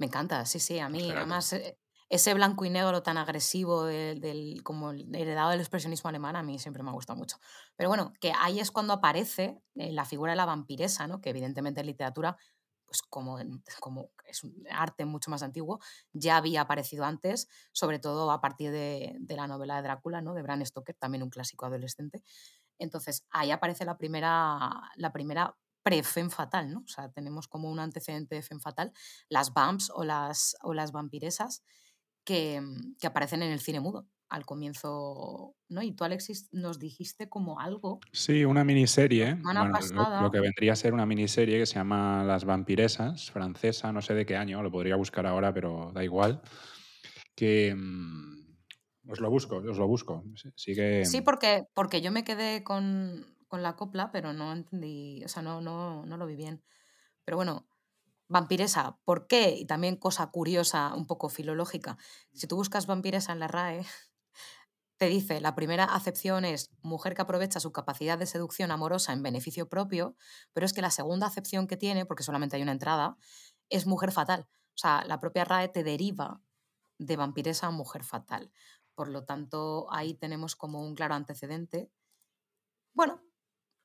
Me encanta, sí, sí, a mí Nosferatu. además eh, ese blanco y negro tan agresivo del, del- como el heredado del expresionismo alemán a mí siempre me ha gustado mucho. Pero bueno, que ahí es cuando aparece eh, la figura de la vampiresa, ¿no? que evidentemente en literatura, pues como, como es un arte mucho más antiguo, ya había aparecido antes, sobre todo a partir de, de la novela de Drácula, ¿no? de Bram Stoker, también un clásico adolescente. Entonces, ahí aparece la primera, la primera pre-femme fatal, ¿no? O sea, tenemos como un antecedente de femme fatal, las vamps o las, o las vampiresas que, mm, que aparecen en el cine mudo al comienzo, ¿no? Y tú, Alexis, nos dijiste como algo. Sí, una miniserie. bueno, lo- que vendría a ser una miniserie que se llama Las vampiresas, francesa, no sé de qué año, lo podría buscar ahora, pero da igual. Que mm, os lo busco, os lo busco. Sí-. Sí, porque, porque yo me quedé con, con la copla, pero no entendí, o sea, no, no, no lo vi bien. Pero bueno, vampiresa, ¿por qué? Y también cosa curiosa, un poco filológica. Si tú buscas vampiresa en la RAE, te dice, la primera acepción es mujer que aprovecha su capacidad de seducción amorosa en beneficio propio, pero es que la segunda acepción que tiene, porque solamente hay una entrada, es mujer fatal. O sea, la propia RAE te deriva de vampiresa a mujer fatal. Por lo tanto, ahí tenemos como un claro antecedente. Bueno,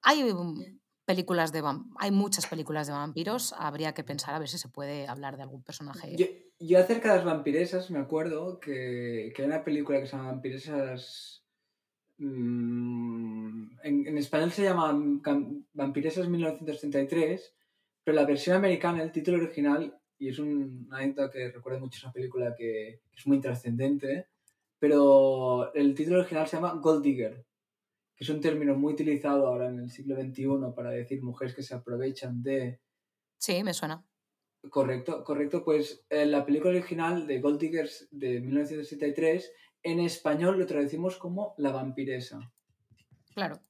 hay mm, películas de hay muchas películas de vampiros. Habría que pensar a ver si se puede hablar de algún personaje. Yo, yo acerca de las vampiresas me acuerdo que, que hay una película que se llama Vampiresas... mm, en, en español se llama Vampiresas 1933, pero la versión americana, el título original, y es un- una anécdota que recuerdo mucho esa película que, que es muy trascendente, pero el título original se llama Gold Digger, que es un término muy utilizado ahora en el siglo XXI para decir mujeres que se aprovechan de Sí, me suena. Correcto, correcto. Pues en la película original de Gold Diggers de 1963, en español lo traducimos como La vampiresa. Claro.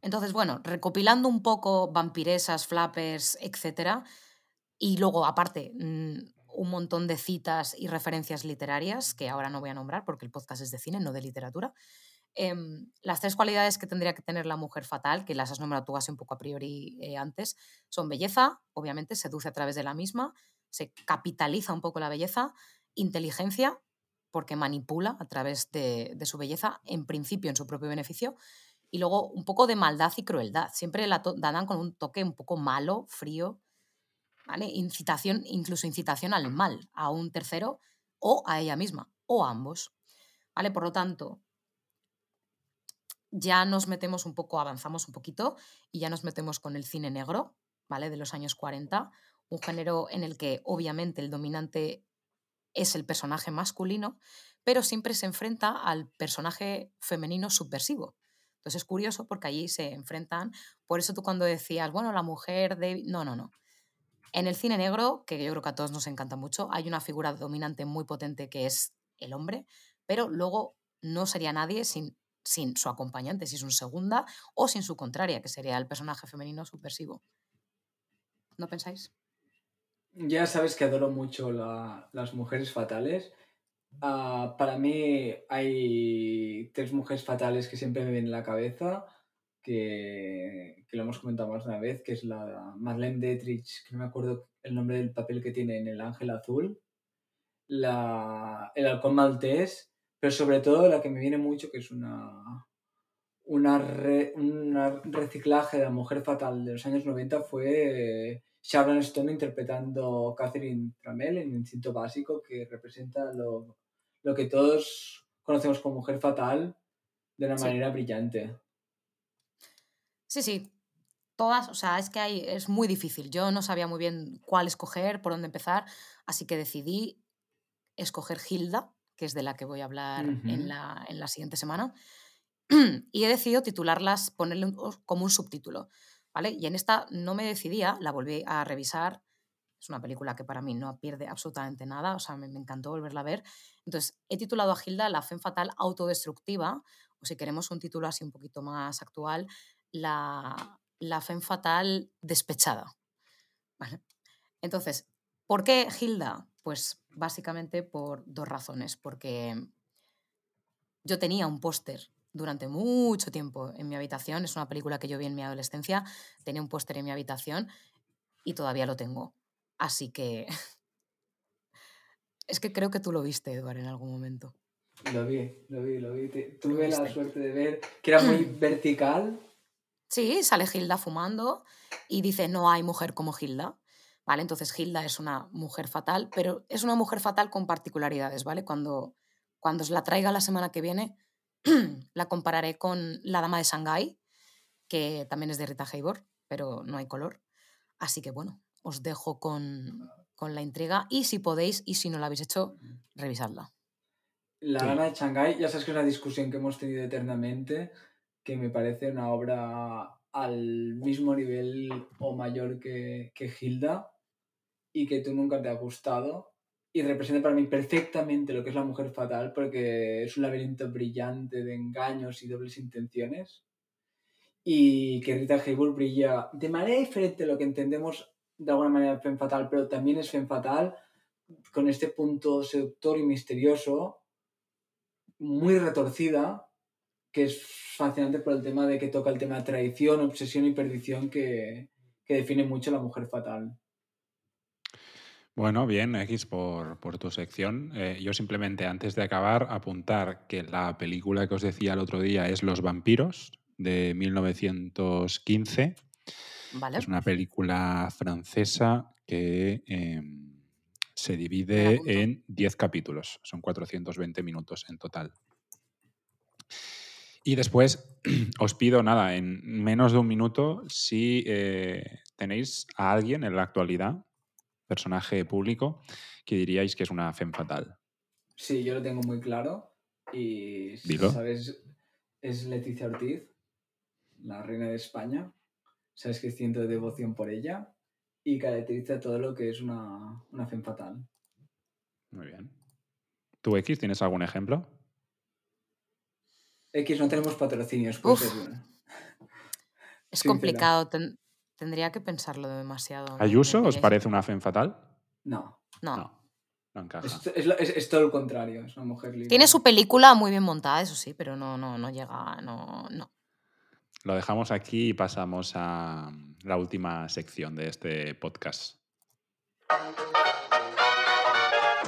Entonces, bueno, recopilando un poco vampiresas, flappers, etcétera, y luego, aparte, mm, un montón de citas y referencias literarias, que ahora no voy a nombrar porque el podcast es de cine, no de literatura. Em, las tres cualidades que tendría que tener la mujer fatal, que las has nombrado tú así un poco a priori eh, antes, son belleza, obviamente, seduce a través de la misma, se capitaliza un poco la belleza, inteligencia, porque manipula a través de, su belleza, en principio en su propio beneficio, y luego un poco de maldad y crueldad. Siempre la dan con un toque un poco malo, frío, ¿vale? Incitación, incluso incitación al mal, a un tercero o a ella misma, o ambos. ¿Vale? Por lo tanto, ya nos metemos un poco, avanzamos un poquito y ya nos metemos con el cine negro, ¿vale? De los años 40, un género en el que obviamente el dominante es el personaje masculino, pero siempre se enfrenta al personaje femenino subversivo. Entonces es curioso porque allí se enfrentan, por eso tú cuando decías, bueno, la mujer de... No, no, no. En el cine negro, que yo creo que a todos nos encanta mucho, hay una figura dominante muy potente que es el hombre, pero luego no sería nadie sin, sin su acompañante, sin su segunda o sin su contraria, que sería el personaje femenino subversivo. ¿No pensáis? Ya sabes que adoro mucho la- las mujeres fatales Ah, para mí hay tres mujeres fatales que siempre me vienen a la cabeza, que, que lo hemos comentado más de una vez, que es la Marlene Dietrich, que no me acuerdo el nombre del papel que tiene en El Ángel Azul, la, el Halcón Maltés, pero sobre todo la que me viene mucho, que es una, una, re- una reciclaje de la mujer fatal de los años 90, fue Sharon Stone interpretando Catherine Tramell en Instinto Básico, que representa lo, lo que todos conocemos como mujer fatal de una Sí. manera brillante. Sí, sí. Todas, o sea, es que hay, es muy difícil. Yo no sabía muy bien cuál escoger, por dónde empezar, así que decidí escoger Hilda, que es de la que voy a hablar en, la, en la siguiente semana. y he decidido titularlas, ponerle un- como un subtítulo, ¿vale? Y en esta no me decidía, la volví a revisar. Es una película que para mí no pierde absolutamente nada, o sea, me, me encantó volverla a ver. Entonces, he titulado a Hilda La Femme Fatal Autodestructiva, o si queremos un título así un poquito más actual, La, la Femme Fatal Despechada. ¿vale? Entonces, ¿por qué Hilda? Pues básicamente por dos razones. Porque yo tenía un póster durante mucho tiempo en mi habitación. Es una película que yo vi en mi adolescencia. Tenía un póster en mi habitación y todavía lo tengo. Así que... Es que creo que tú lo viste, Eduard, en algún momento. Lo vi, lo vi, lo vi. Lo tuve la suerte de ver que era muy vertical. Sí, sale Hilda fumando y dice, no hay mujer como Hilda. ¿Vale? Entonces Hilda es una mujer fatal, pero es una mujer fatal con particularidades, ¿vale? Cuando, cuando os la traiga la semana que viene, la compararé con La Dama de Shanghái, que también es de Rita Hayworth, pero no hay color. Así que bueno, os dejo con, con la intriga y si podéis y si no la habéis hecho, revisadla. La Sí. Dama de Shanghái, ya sabes que es una discusión que hemos tenido eternamente, que me parece una obra al mismo nivel o mayor que, que Hilda y que tú nunca te ha gustado. Y representa para mí perfectamente lo que es la mujer fatal porque es un laberinto brillante de engaños y dobles intenciones. Y que Rita Hayworth brilla de manera diferente a lo que entendemos de alguna manera femme fatal, pero también es femme fatal con este punto seductor y misterioso muy retorcida, que es fascinante por el tema de que toca el tema de traición, obsesión y perdición que, que define mucho a la mujer fatal. Bueno, bien, X por, por tu sección. Eh, yo simplemente antes de acabar apuntar que la película que os decía el otro día es Los vampiros de 1915. ¿Vale? Es una película francesa que eh, se divide en 10 capítulos. Son 420 minutos en total. Y después os pido nada, en menos de un minuto, si eh, tenéis a alguien en la actualidad, personaje público, que diríais que es una femme fatal. Sí, yo lo tengo muy claro. Y, Dilo. ¿sabes? Es Leticia Ortiz, la reina de España. Sabes que siento devoción por ella y caracteriza todo lo que es una, una femme fatal. Muy bien. ¿Tú, X, tienes algún ejemplo? X, no tenemos patrocinios. Es complicado, ten- tendría que pensarlo demasiado. ¿Ayuso os parece una femme fatal? No, No. No, no encaja. es, es lo- es- es todo lo contrario, es una mujer libre. Tiene su película muy bien montada, eso sí, pero no, no, no llega, no, no. Lo dejamos aquí y pasamos a la última sección de este podcast.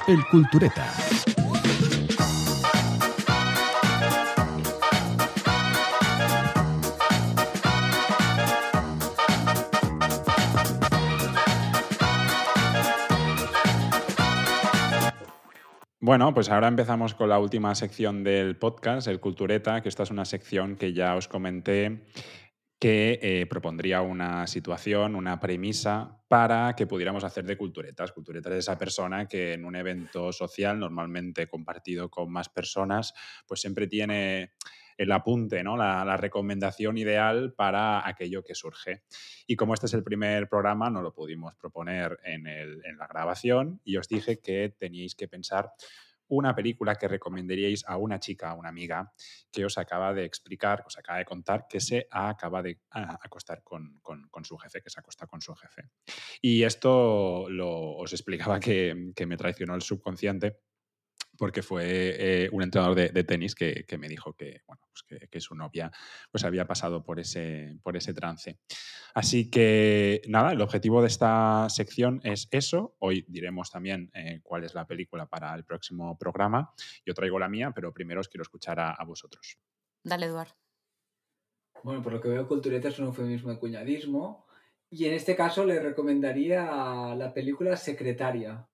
El Cultureta. Bueno, pues ahora empezamos con la última sección del podcast, el Cultureta, que esta es una sección que ya os comenté que eh, propondría una situación, una premisa para que pudiéramos hacer de culturetas. Culturetas es esa persona que en un evento social, normalmente compartido con más personas, pues siempre tiene el apunte, ¿no? la, recomendación ideal para aquello que surge. Y como este es el primer programa, no lo pudimos proponer en, la grabación y os dije que teníais que pensar una película que recomendaríais a una chica, a una amiga, que os acaba de explicar, os acaba de contar que se acaba de ah, acostar con, su jefe, que se acosta con su jefe. Y esto lo, os explicaba que me traicionó el subconsciente porque fue eh, un entrenador de, de tenis que, que, me dijo que, bueno, pues que, que, su novia pues había pasado por ese, por ese trance. Así que nada, el objetivo de esta sección es eso. Hoy diremos también eh, cuál es la película para el próximo programa. Yo traigo la mía, pero primero os quiero escuchar a, a vosotros. Dale, Eduard. Bueno, por lo que veo, Cultureta es un eufemismo de cuñadismo. Y en este caso le recomendaría la película Secretaria.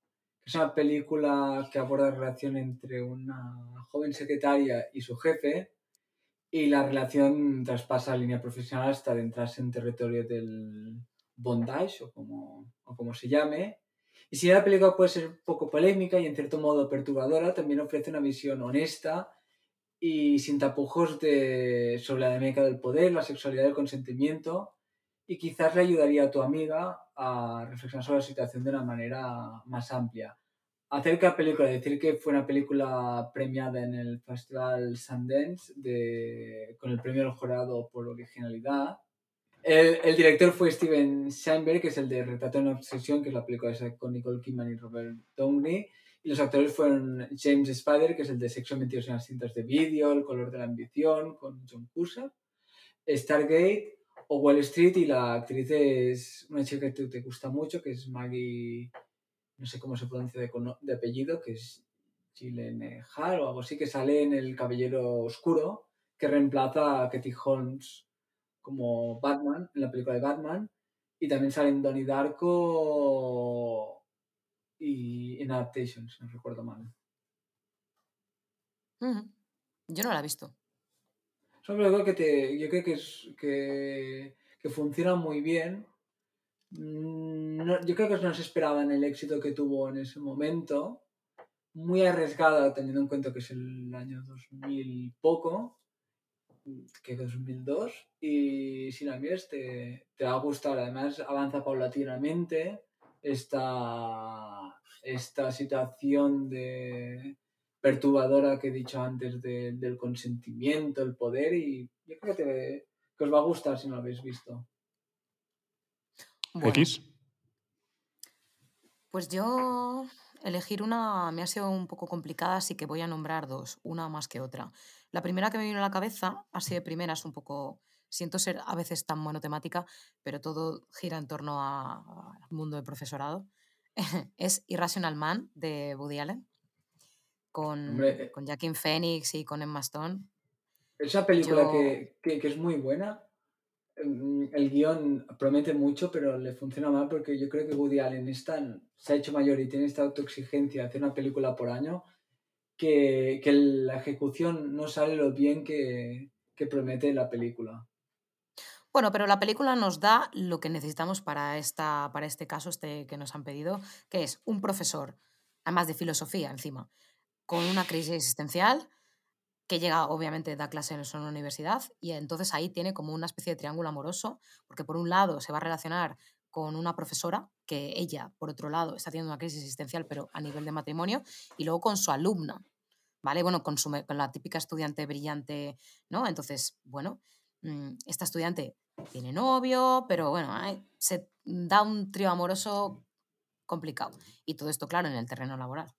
Es una película que aborda la relación entre una joven secretaria y su jefe. Y la relación traspasa la línea profesional hasta adentrarse en territorio del bondage, o como, o como se llame. Y si la película puede ser poco polémica y en cierto modo perturbadora, también ofrece una visión honesta y sin tapujos de, sobre la dinámica del poder, la sexualidad el consentimiento, y quizás le ayudaría a tu amiga a reflexionar sobre la situación de una manera más amplia. Acerca de la película, decir que fue una película premiada en el Festival Sundance de, con el premio del jurado por originalidad. El, el, director fue Steven Steinberg, que es el de Retrato en Obsesión, que es la película esa con Nicole Kidman y Robert Downey. Y los actores fueron James Spader, que es el de Sexo metidos en las cintas de vídeo, El color de la ambición, con John Cusack, Stargate o Wall Street, y la actriz es una chica que te gusta mucho, que es Maggie, no sé cómo se pronuncia de, de apellido, que es Gyllenhaal o algo así, que sale en El Caballero Oscuro, que reemplaza a Katie Holmes como Batman, en la película de Batman, y también sale en Donnie Darko y en Adaptation, si no recuerdo mal. Yo no la he visto. Que te, yo creo que, es, que, que funciona muy bien. No, yo creo que no se esperaba en el éxito que tuvo en ese momento. Muy arriesgada, teniendo en cuenta que es el año 2000 poco, que es 2002. Y si la miras, te, te va a gustar. Además, avanza paulatinamente esta, esta situación de perturbadora que he dicho antes de, del consentimiento, el poder y yo creo que, te, que, os va a gustar si no lo habéis visto. Bueno, X. Pues yo elegir una me ha sido un poco complicada, así que voy a nombrar dos, una más que otra. La primera que me vino a la cabeza, así de primera, es un poco siento ser a veces tan monotemática, pero todo gira en torno al mundo del profesorado. es Irrational Man de Woody Allen, con, Hombre, con Joaquin Phoenix y con Emma Stone. Esa película Yo- que, que, que es muy buena. mm, El guion promete mucho, pero le funciona mal porque yo creo que Woody Allen es tan- se ha hecho mayor y tiene esta autoexigencia de hacer una película por año que, que la ejecución no sale lo bien que, que promete la película. Bueno, pero la película nos da lo que necesitamos para, esta, para este caso este que nos han pedido, que es un profesor, además de filosofía encima, con una crisis existencial, que llega, obviamente, da clases en una universidad, y entonces ahí tiene como una especie de triángulo amoroso, porque por un lado se va a relacionar con una profesora, que ella, por otro lado, está teniendo una crisis existencial, pero a nivel de matrimonio, y luego con su alumna, ¿vale? Bueno, con, su, con la típica estudiante brillante, ¿no? Entonces, bueno, mm, esta estudiante tiene novio, pero bueno, se da un trío amoroso complicado. Y todo esto, claro, en el terreno laboral.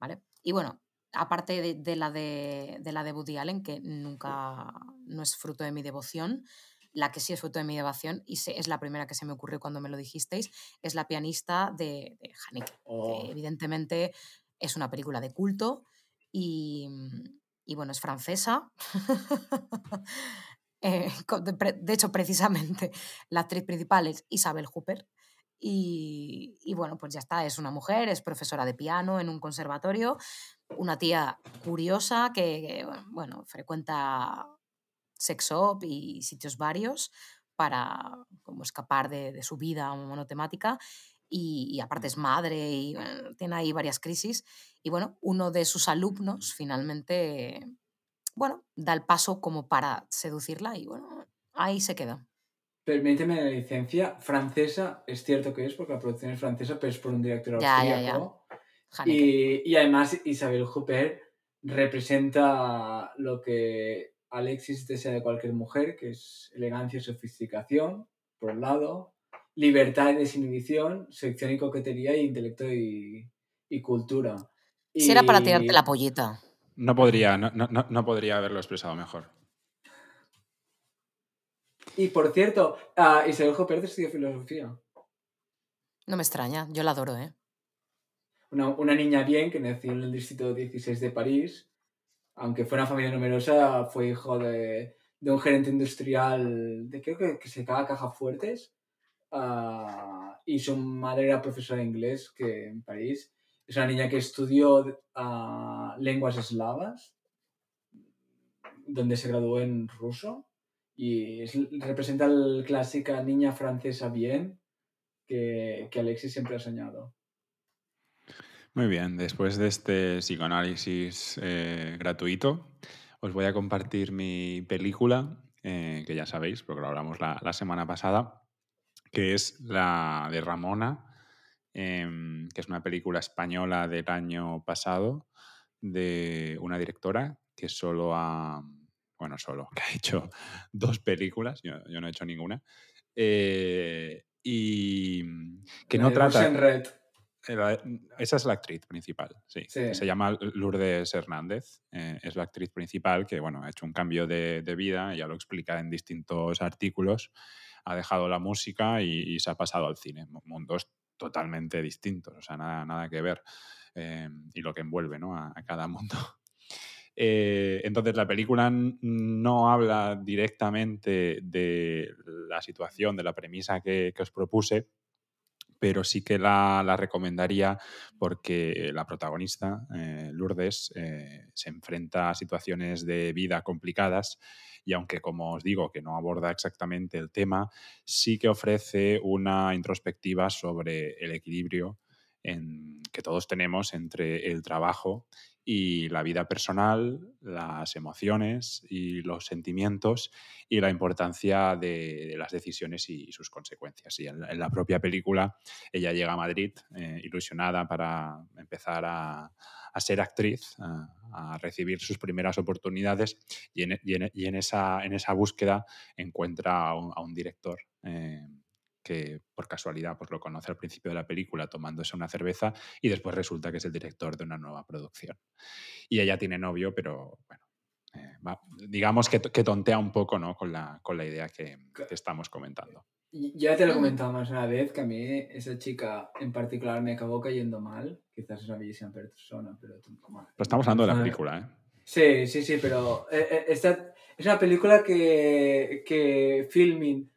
¿Vale? Y bueno, aparte de, de la, de, de la de Woody Allen, que nunca no es fruto de mi devoción, la que sí es fruto de mi devoción, y se, es la primera que se me ocurrió cuando me lo dijisteis, es la pianista de, de Haneke, Oh. que evidentemente es una película de culto y, y bueno, es francesa. Eh, de hecho, precisamente, la actriz principal es Isabel Hooper. Y, y bueno, pues ya está, es una mujer, es profesora de piano en un conservatorio, una tía curiosa que, que, bueno, frecuenta sex shop y sitios varios para como escapar de, de su vida monotemática y, y aparte es madre y bueno, tiene ahí varias crisis y bueno, uno de sus alumnos finalmente, bueno, da el paso como para seducirla y bueno, ahí se queda. Permíteme la licencia francesa, es cierto que es porque la producción es francesa, pero es por un director Ya, ya, ya. austríaco. Y, y además Isabel Hooper representa lo que Alexis desea de cualquier mujer, que es elegancia y sofisticación, por un lado, libertad y desinhibición, sección y coquetería, y intelecto y, y cultura. Si era para tirarte la pollita. No podría, no, no- no- no podría haberlo expresado mejor. Y por cierto, ah, Isabel Pérez estudió filosofía. No me extraña, yo la adoro, ¿eh? Una, una niña bien que nació en el distrito 16 de París. Aunque fue una familia numerosa, fue hijo de, de un gerente industrial de creo que, que se caga cajas fuertes. Ah, y su madre era profesora de inglés que en París. Es una niña que estudió ah, lenguas eslavas, donde se graduó en ruso. Y es- representa la clásica niña francesa bien que, que Alexis siempre ha soñado. Muy bien, después de este psicoanálisis eh, gratuito, os voy a compartir mi película, eh, que ya sabéis, porque lo hablamos la, la semana pasada, que es la de Ramona, em, que es una película española del año pasado de una directora que solo ha, bueno, solo, que ha hecho dos películas, yo, yo no he hecho ninguna, eh, y que La no trata... Red. Eh, la- Esa es la actriz principal, sí. Sí. que Se llama Lourdes Hernández. eh, es la actriz principal que, bueno, ha hecho un cambio de, de vida, ya lo explica en distintos artículos. Ha dejado la música y, y se ha pasado al cine. mu- Mundos totalmente distintos, o sea, nada, nada que ver. eh, y lo que envuelve ¿no? a, a cada mundo. Eh, entonces, la película no habla directamente de la situación, de la premisa que, os propuse, pero sí que la, la recomendaría porque la protagonista, eh, Lourdes, eh, se enfrenta a situaciones de vida complicadas y aunque, como os digo, que no aborda exactamente el tema, sí que ofrece una introspectiva sobre el equilibrio que todos tenemos entre el trabajo y la vida personal, las emociones y los sentimientos y la importancia de, las decisiones y sus consecuencias. Y en la- propia película ella llega a Madrid eh, ilusionada para empezar a, ser actriz, a, recibir sus primeras oportunidades y en, y en- esa, búsqueda encuentra a un, a un director eh, que por casualidad pues, lo conoce al principio de la película tomándose una cerveza y después resulta que es el director de una nueva producción. Y ella tiene novio, pero bueno, eh, va- digamos que, que tontea un poco ¿no? con, la, con la idea que, que estamos comentando. Ya te lo he comentado más una vez que a mí esa chica en particular me acabó cayendo mal. Quizás es una bellísima persona, pero tampoco mal. Pero estamos hablando de la película, ¿eh? Sí, sí, sí, pero eh, eh, esta es una película que, que Filmin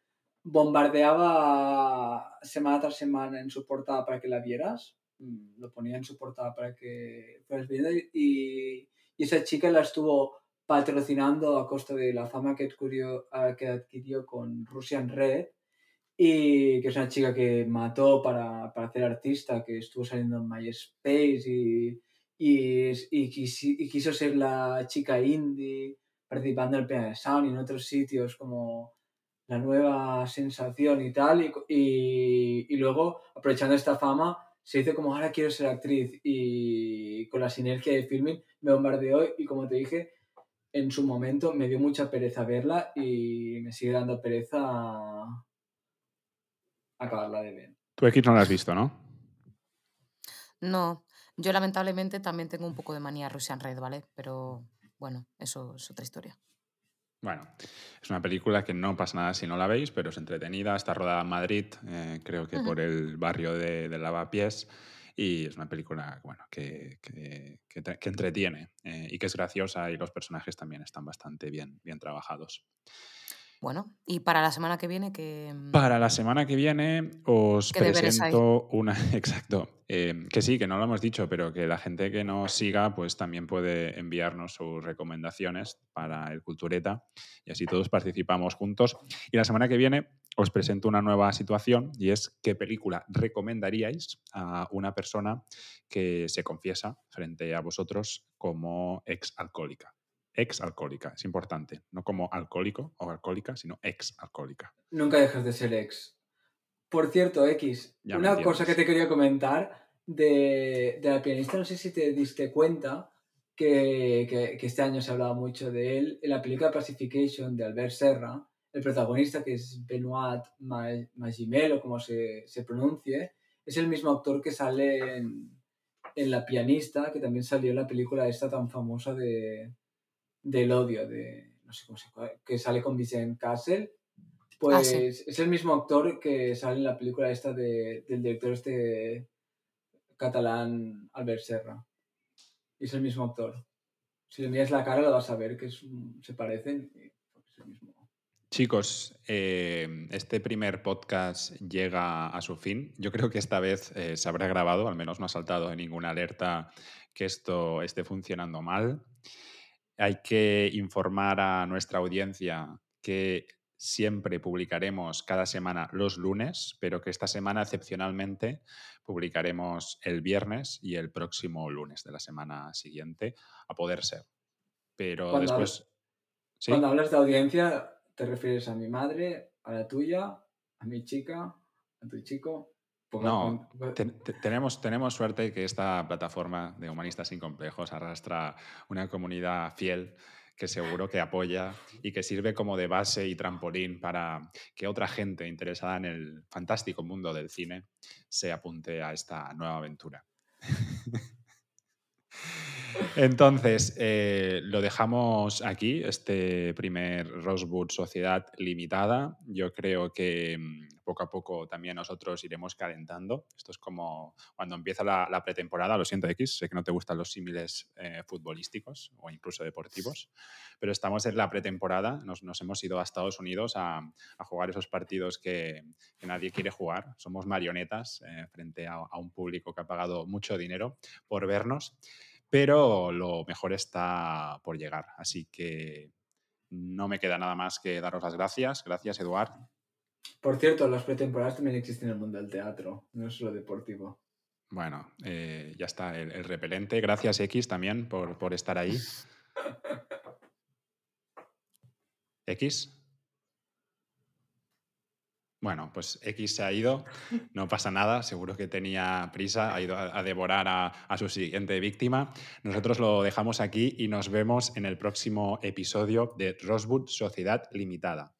bombardeaba semana tras semana en su portada para que la vieras. Mm, Lo ponía en su portada para que fueras viendo y, y esa chica la estuvo patrocinando a costa de la fama que adquirió, que adquirió con Russian Red y que es una chica que mató para, para hacer artista, que estuvo saliendo en MySpace y, y, y, quisi- y quiso ser la chica indie, participando en el Planet Sound y en otros sitios como la nueva sensación y tal. Y, y, y luego, aprovechando esta fama, se hizo como ahora quiero ser actriz y con la sinergia de filming me bombardeó y como te dije, en su momento me dio mucha pereza verla y me sigue dando pereza acabarla de ver. Tú X no la has visto, ¿no? No, yo lamentablemente también tengo un poco de manía Russian Red, ¿vale? Pero bueno, eso es otra historia. Bueno, es una película que no pasa nada si no la veis, pero es entretenida, está rodada en Madrid, eh, creo que por el barrio de, de Lavapiés, y es una película bueno, que, que- que entretiene eh, y que es graciosa y los personajes también están bastante bien, bien trabajados. Bueno, y para la semana que viene, que. Para la semana que viene os presento una. Exacto. eh, que sí, que no lo hemos dicho, pero que la gente que nos siga, pues también puede enviarnos sus recomendaciones para el Cultureta y así todos participamos juntos. Y la semana que viene os presento una nueva situación y es qué película recomendaríais a una persona que se confiesa frente a vosotros como ex alcohólica. Ex alcohólica, es importante, no como alcohólico o alcohólica, sino ex alcohólica. Nunca dejas de ser ex. Por cierto, X, Ya una cosa que te quería comentar de, de la pianista, no sé si te diste cuenta que, que- que este año se ha hablado mucho de él. En la película Pacification de Albert Serra, el protagonista, que es Benoit Ma- Magimel, o como se, se pronuncie, es el mismo actor que sale en, en La pianista, que también salió en la película esta tan famosa de del odio, de no sé cómo se llama, que sale con Vincent Castle. Pues Ah, sí. es el mismo actor que sale en la película esta de, del director este catalán Albert Serra. Y es el mismo actor. Si le miras la cara lo vas a ver que es se parecen. y es el mismo. Chicos, eh, este primer podcast llega a su fin. Yo creo que esta vez eh, se habrá grabado, al menos no ha saltado en ninguna alerta que esto esté funcionando mal. Hay que informar a nuestra audiencia que siempre publicaremos cada semana los lunes, pero que esta semana excepcionalmente publicaremos el viernes y el próximo lunes de la semana siguiente, a poder ser. Pero Cuando después... ¿Sí? Cuando hablas de audiencia, te refieres a mi madre, a la tuya, a mi chica, a tu chico. No, te- tenemos, tenemos suerte que esta plataforma de Humanistas sin Complejos arrastra una comunidad fiel que seguro que apoya y que sirve como de base y trampolín para que otra gente interesada en el fantástico mundo del cine se apunte a esta nueva aventura. Entonces, eh, lo dejamos aquí, este primer Rosewood Sociedad Limitada. Yo creo que mm, poco a poco también nosotros iremos calentando. Esto es como cuando empieza la, la pretemporada, lo siento X, sé que no te gustan los símiles eh, futbolísticos o incluso deportivos, pero estamos en la pretemporada, nos, nos hemos ido a Estados Unidos a, a jugar esos partidos que, que nadie quiere jugar. Somos marionetas eh, frente a, a un público que ha pagado mucho dinero por vernos pero lo mejor está por llegar. Así que no me queda nada más que daros las gracias. Gracias, Eduard. Por cierto, las pretemporadas también existen en el mundo del teatro, no es solo deportivo. Bueno, eh, ya está el, el, repelente. Gracias, X, también por, por estar ahí. X. Bueno, pues X se ha ido, no pasa nada, seguro que tenía prisa, ha ido a, devorar a, a, su siguiente víctima. Nosotros lo dejamos aquí y nos vemos en el próximo episodio de Rosewood Sociedad Limitada.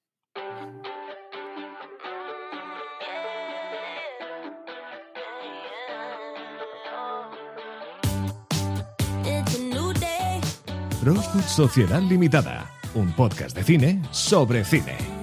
Rosewood Sociedad Limitada, un podcast de cine sobre cine.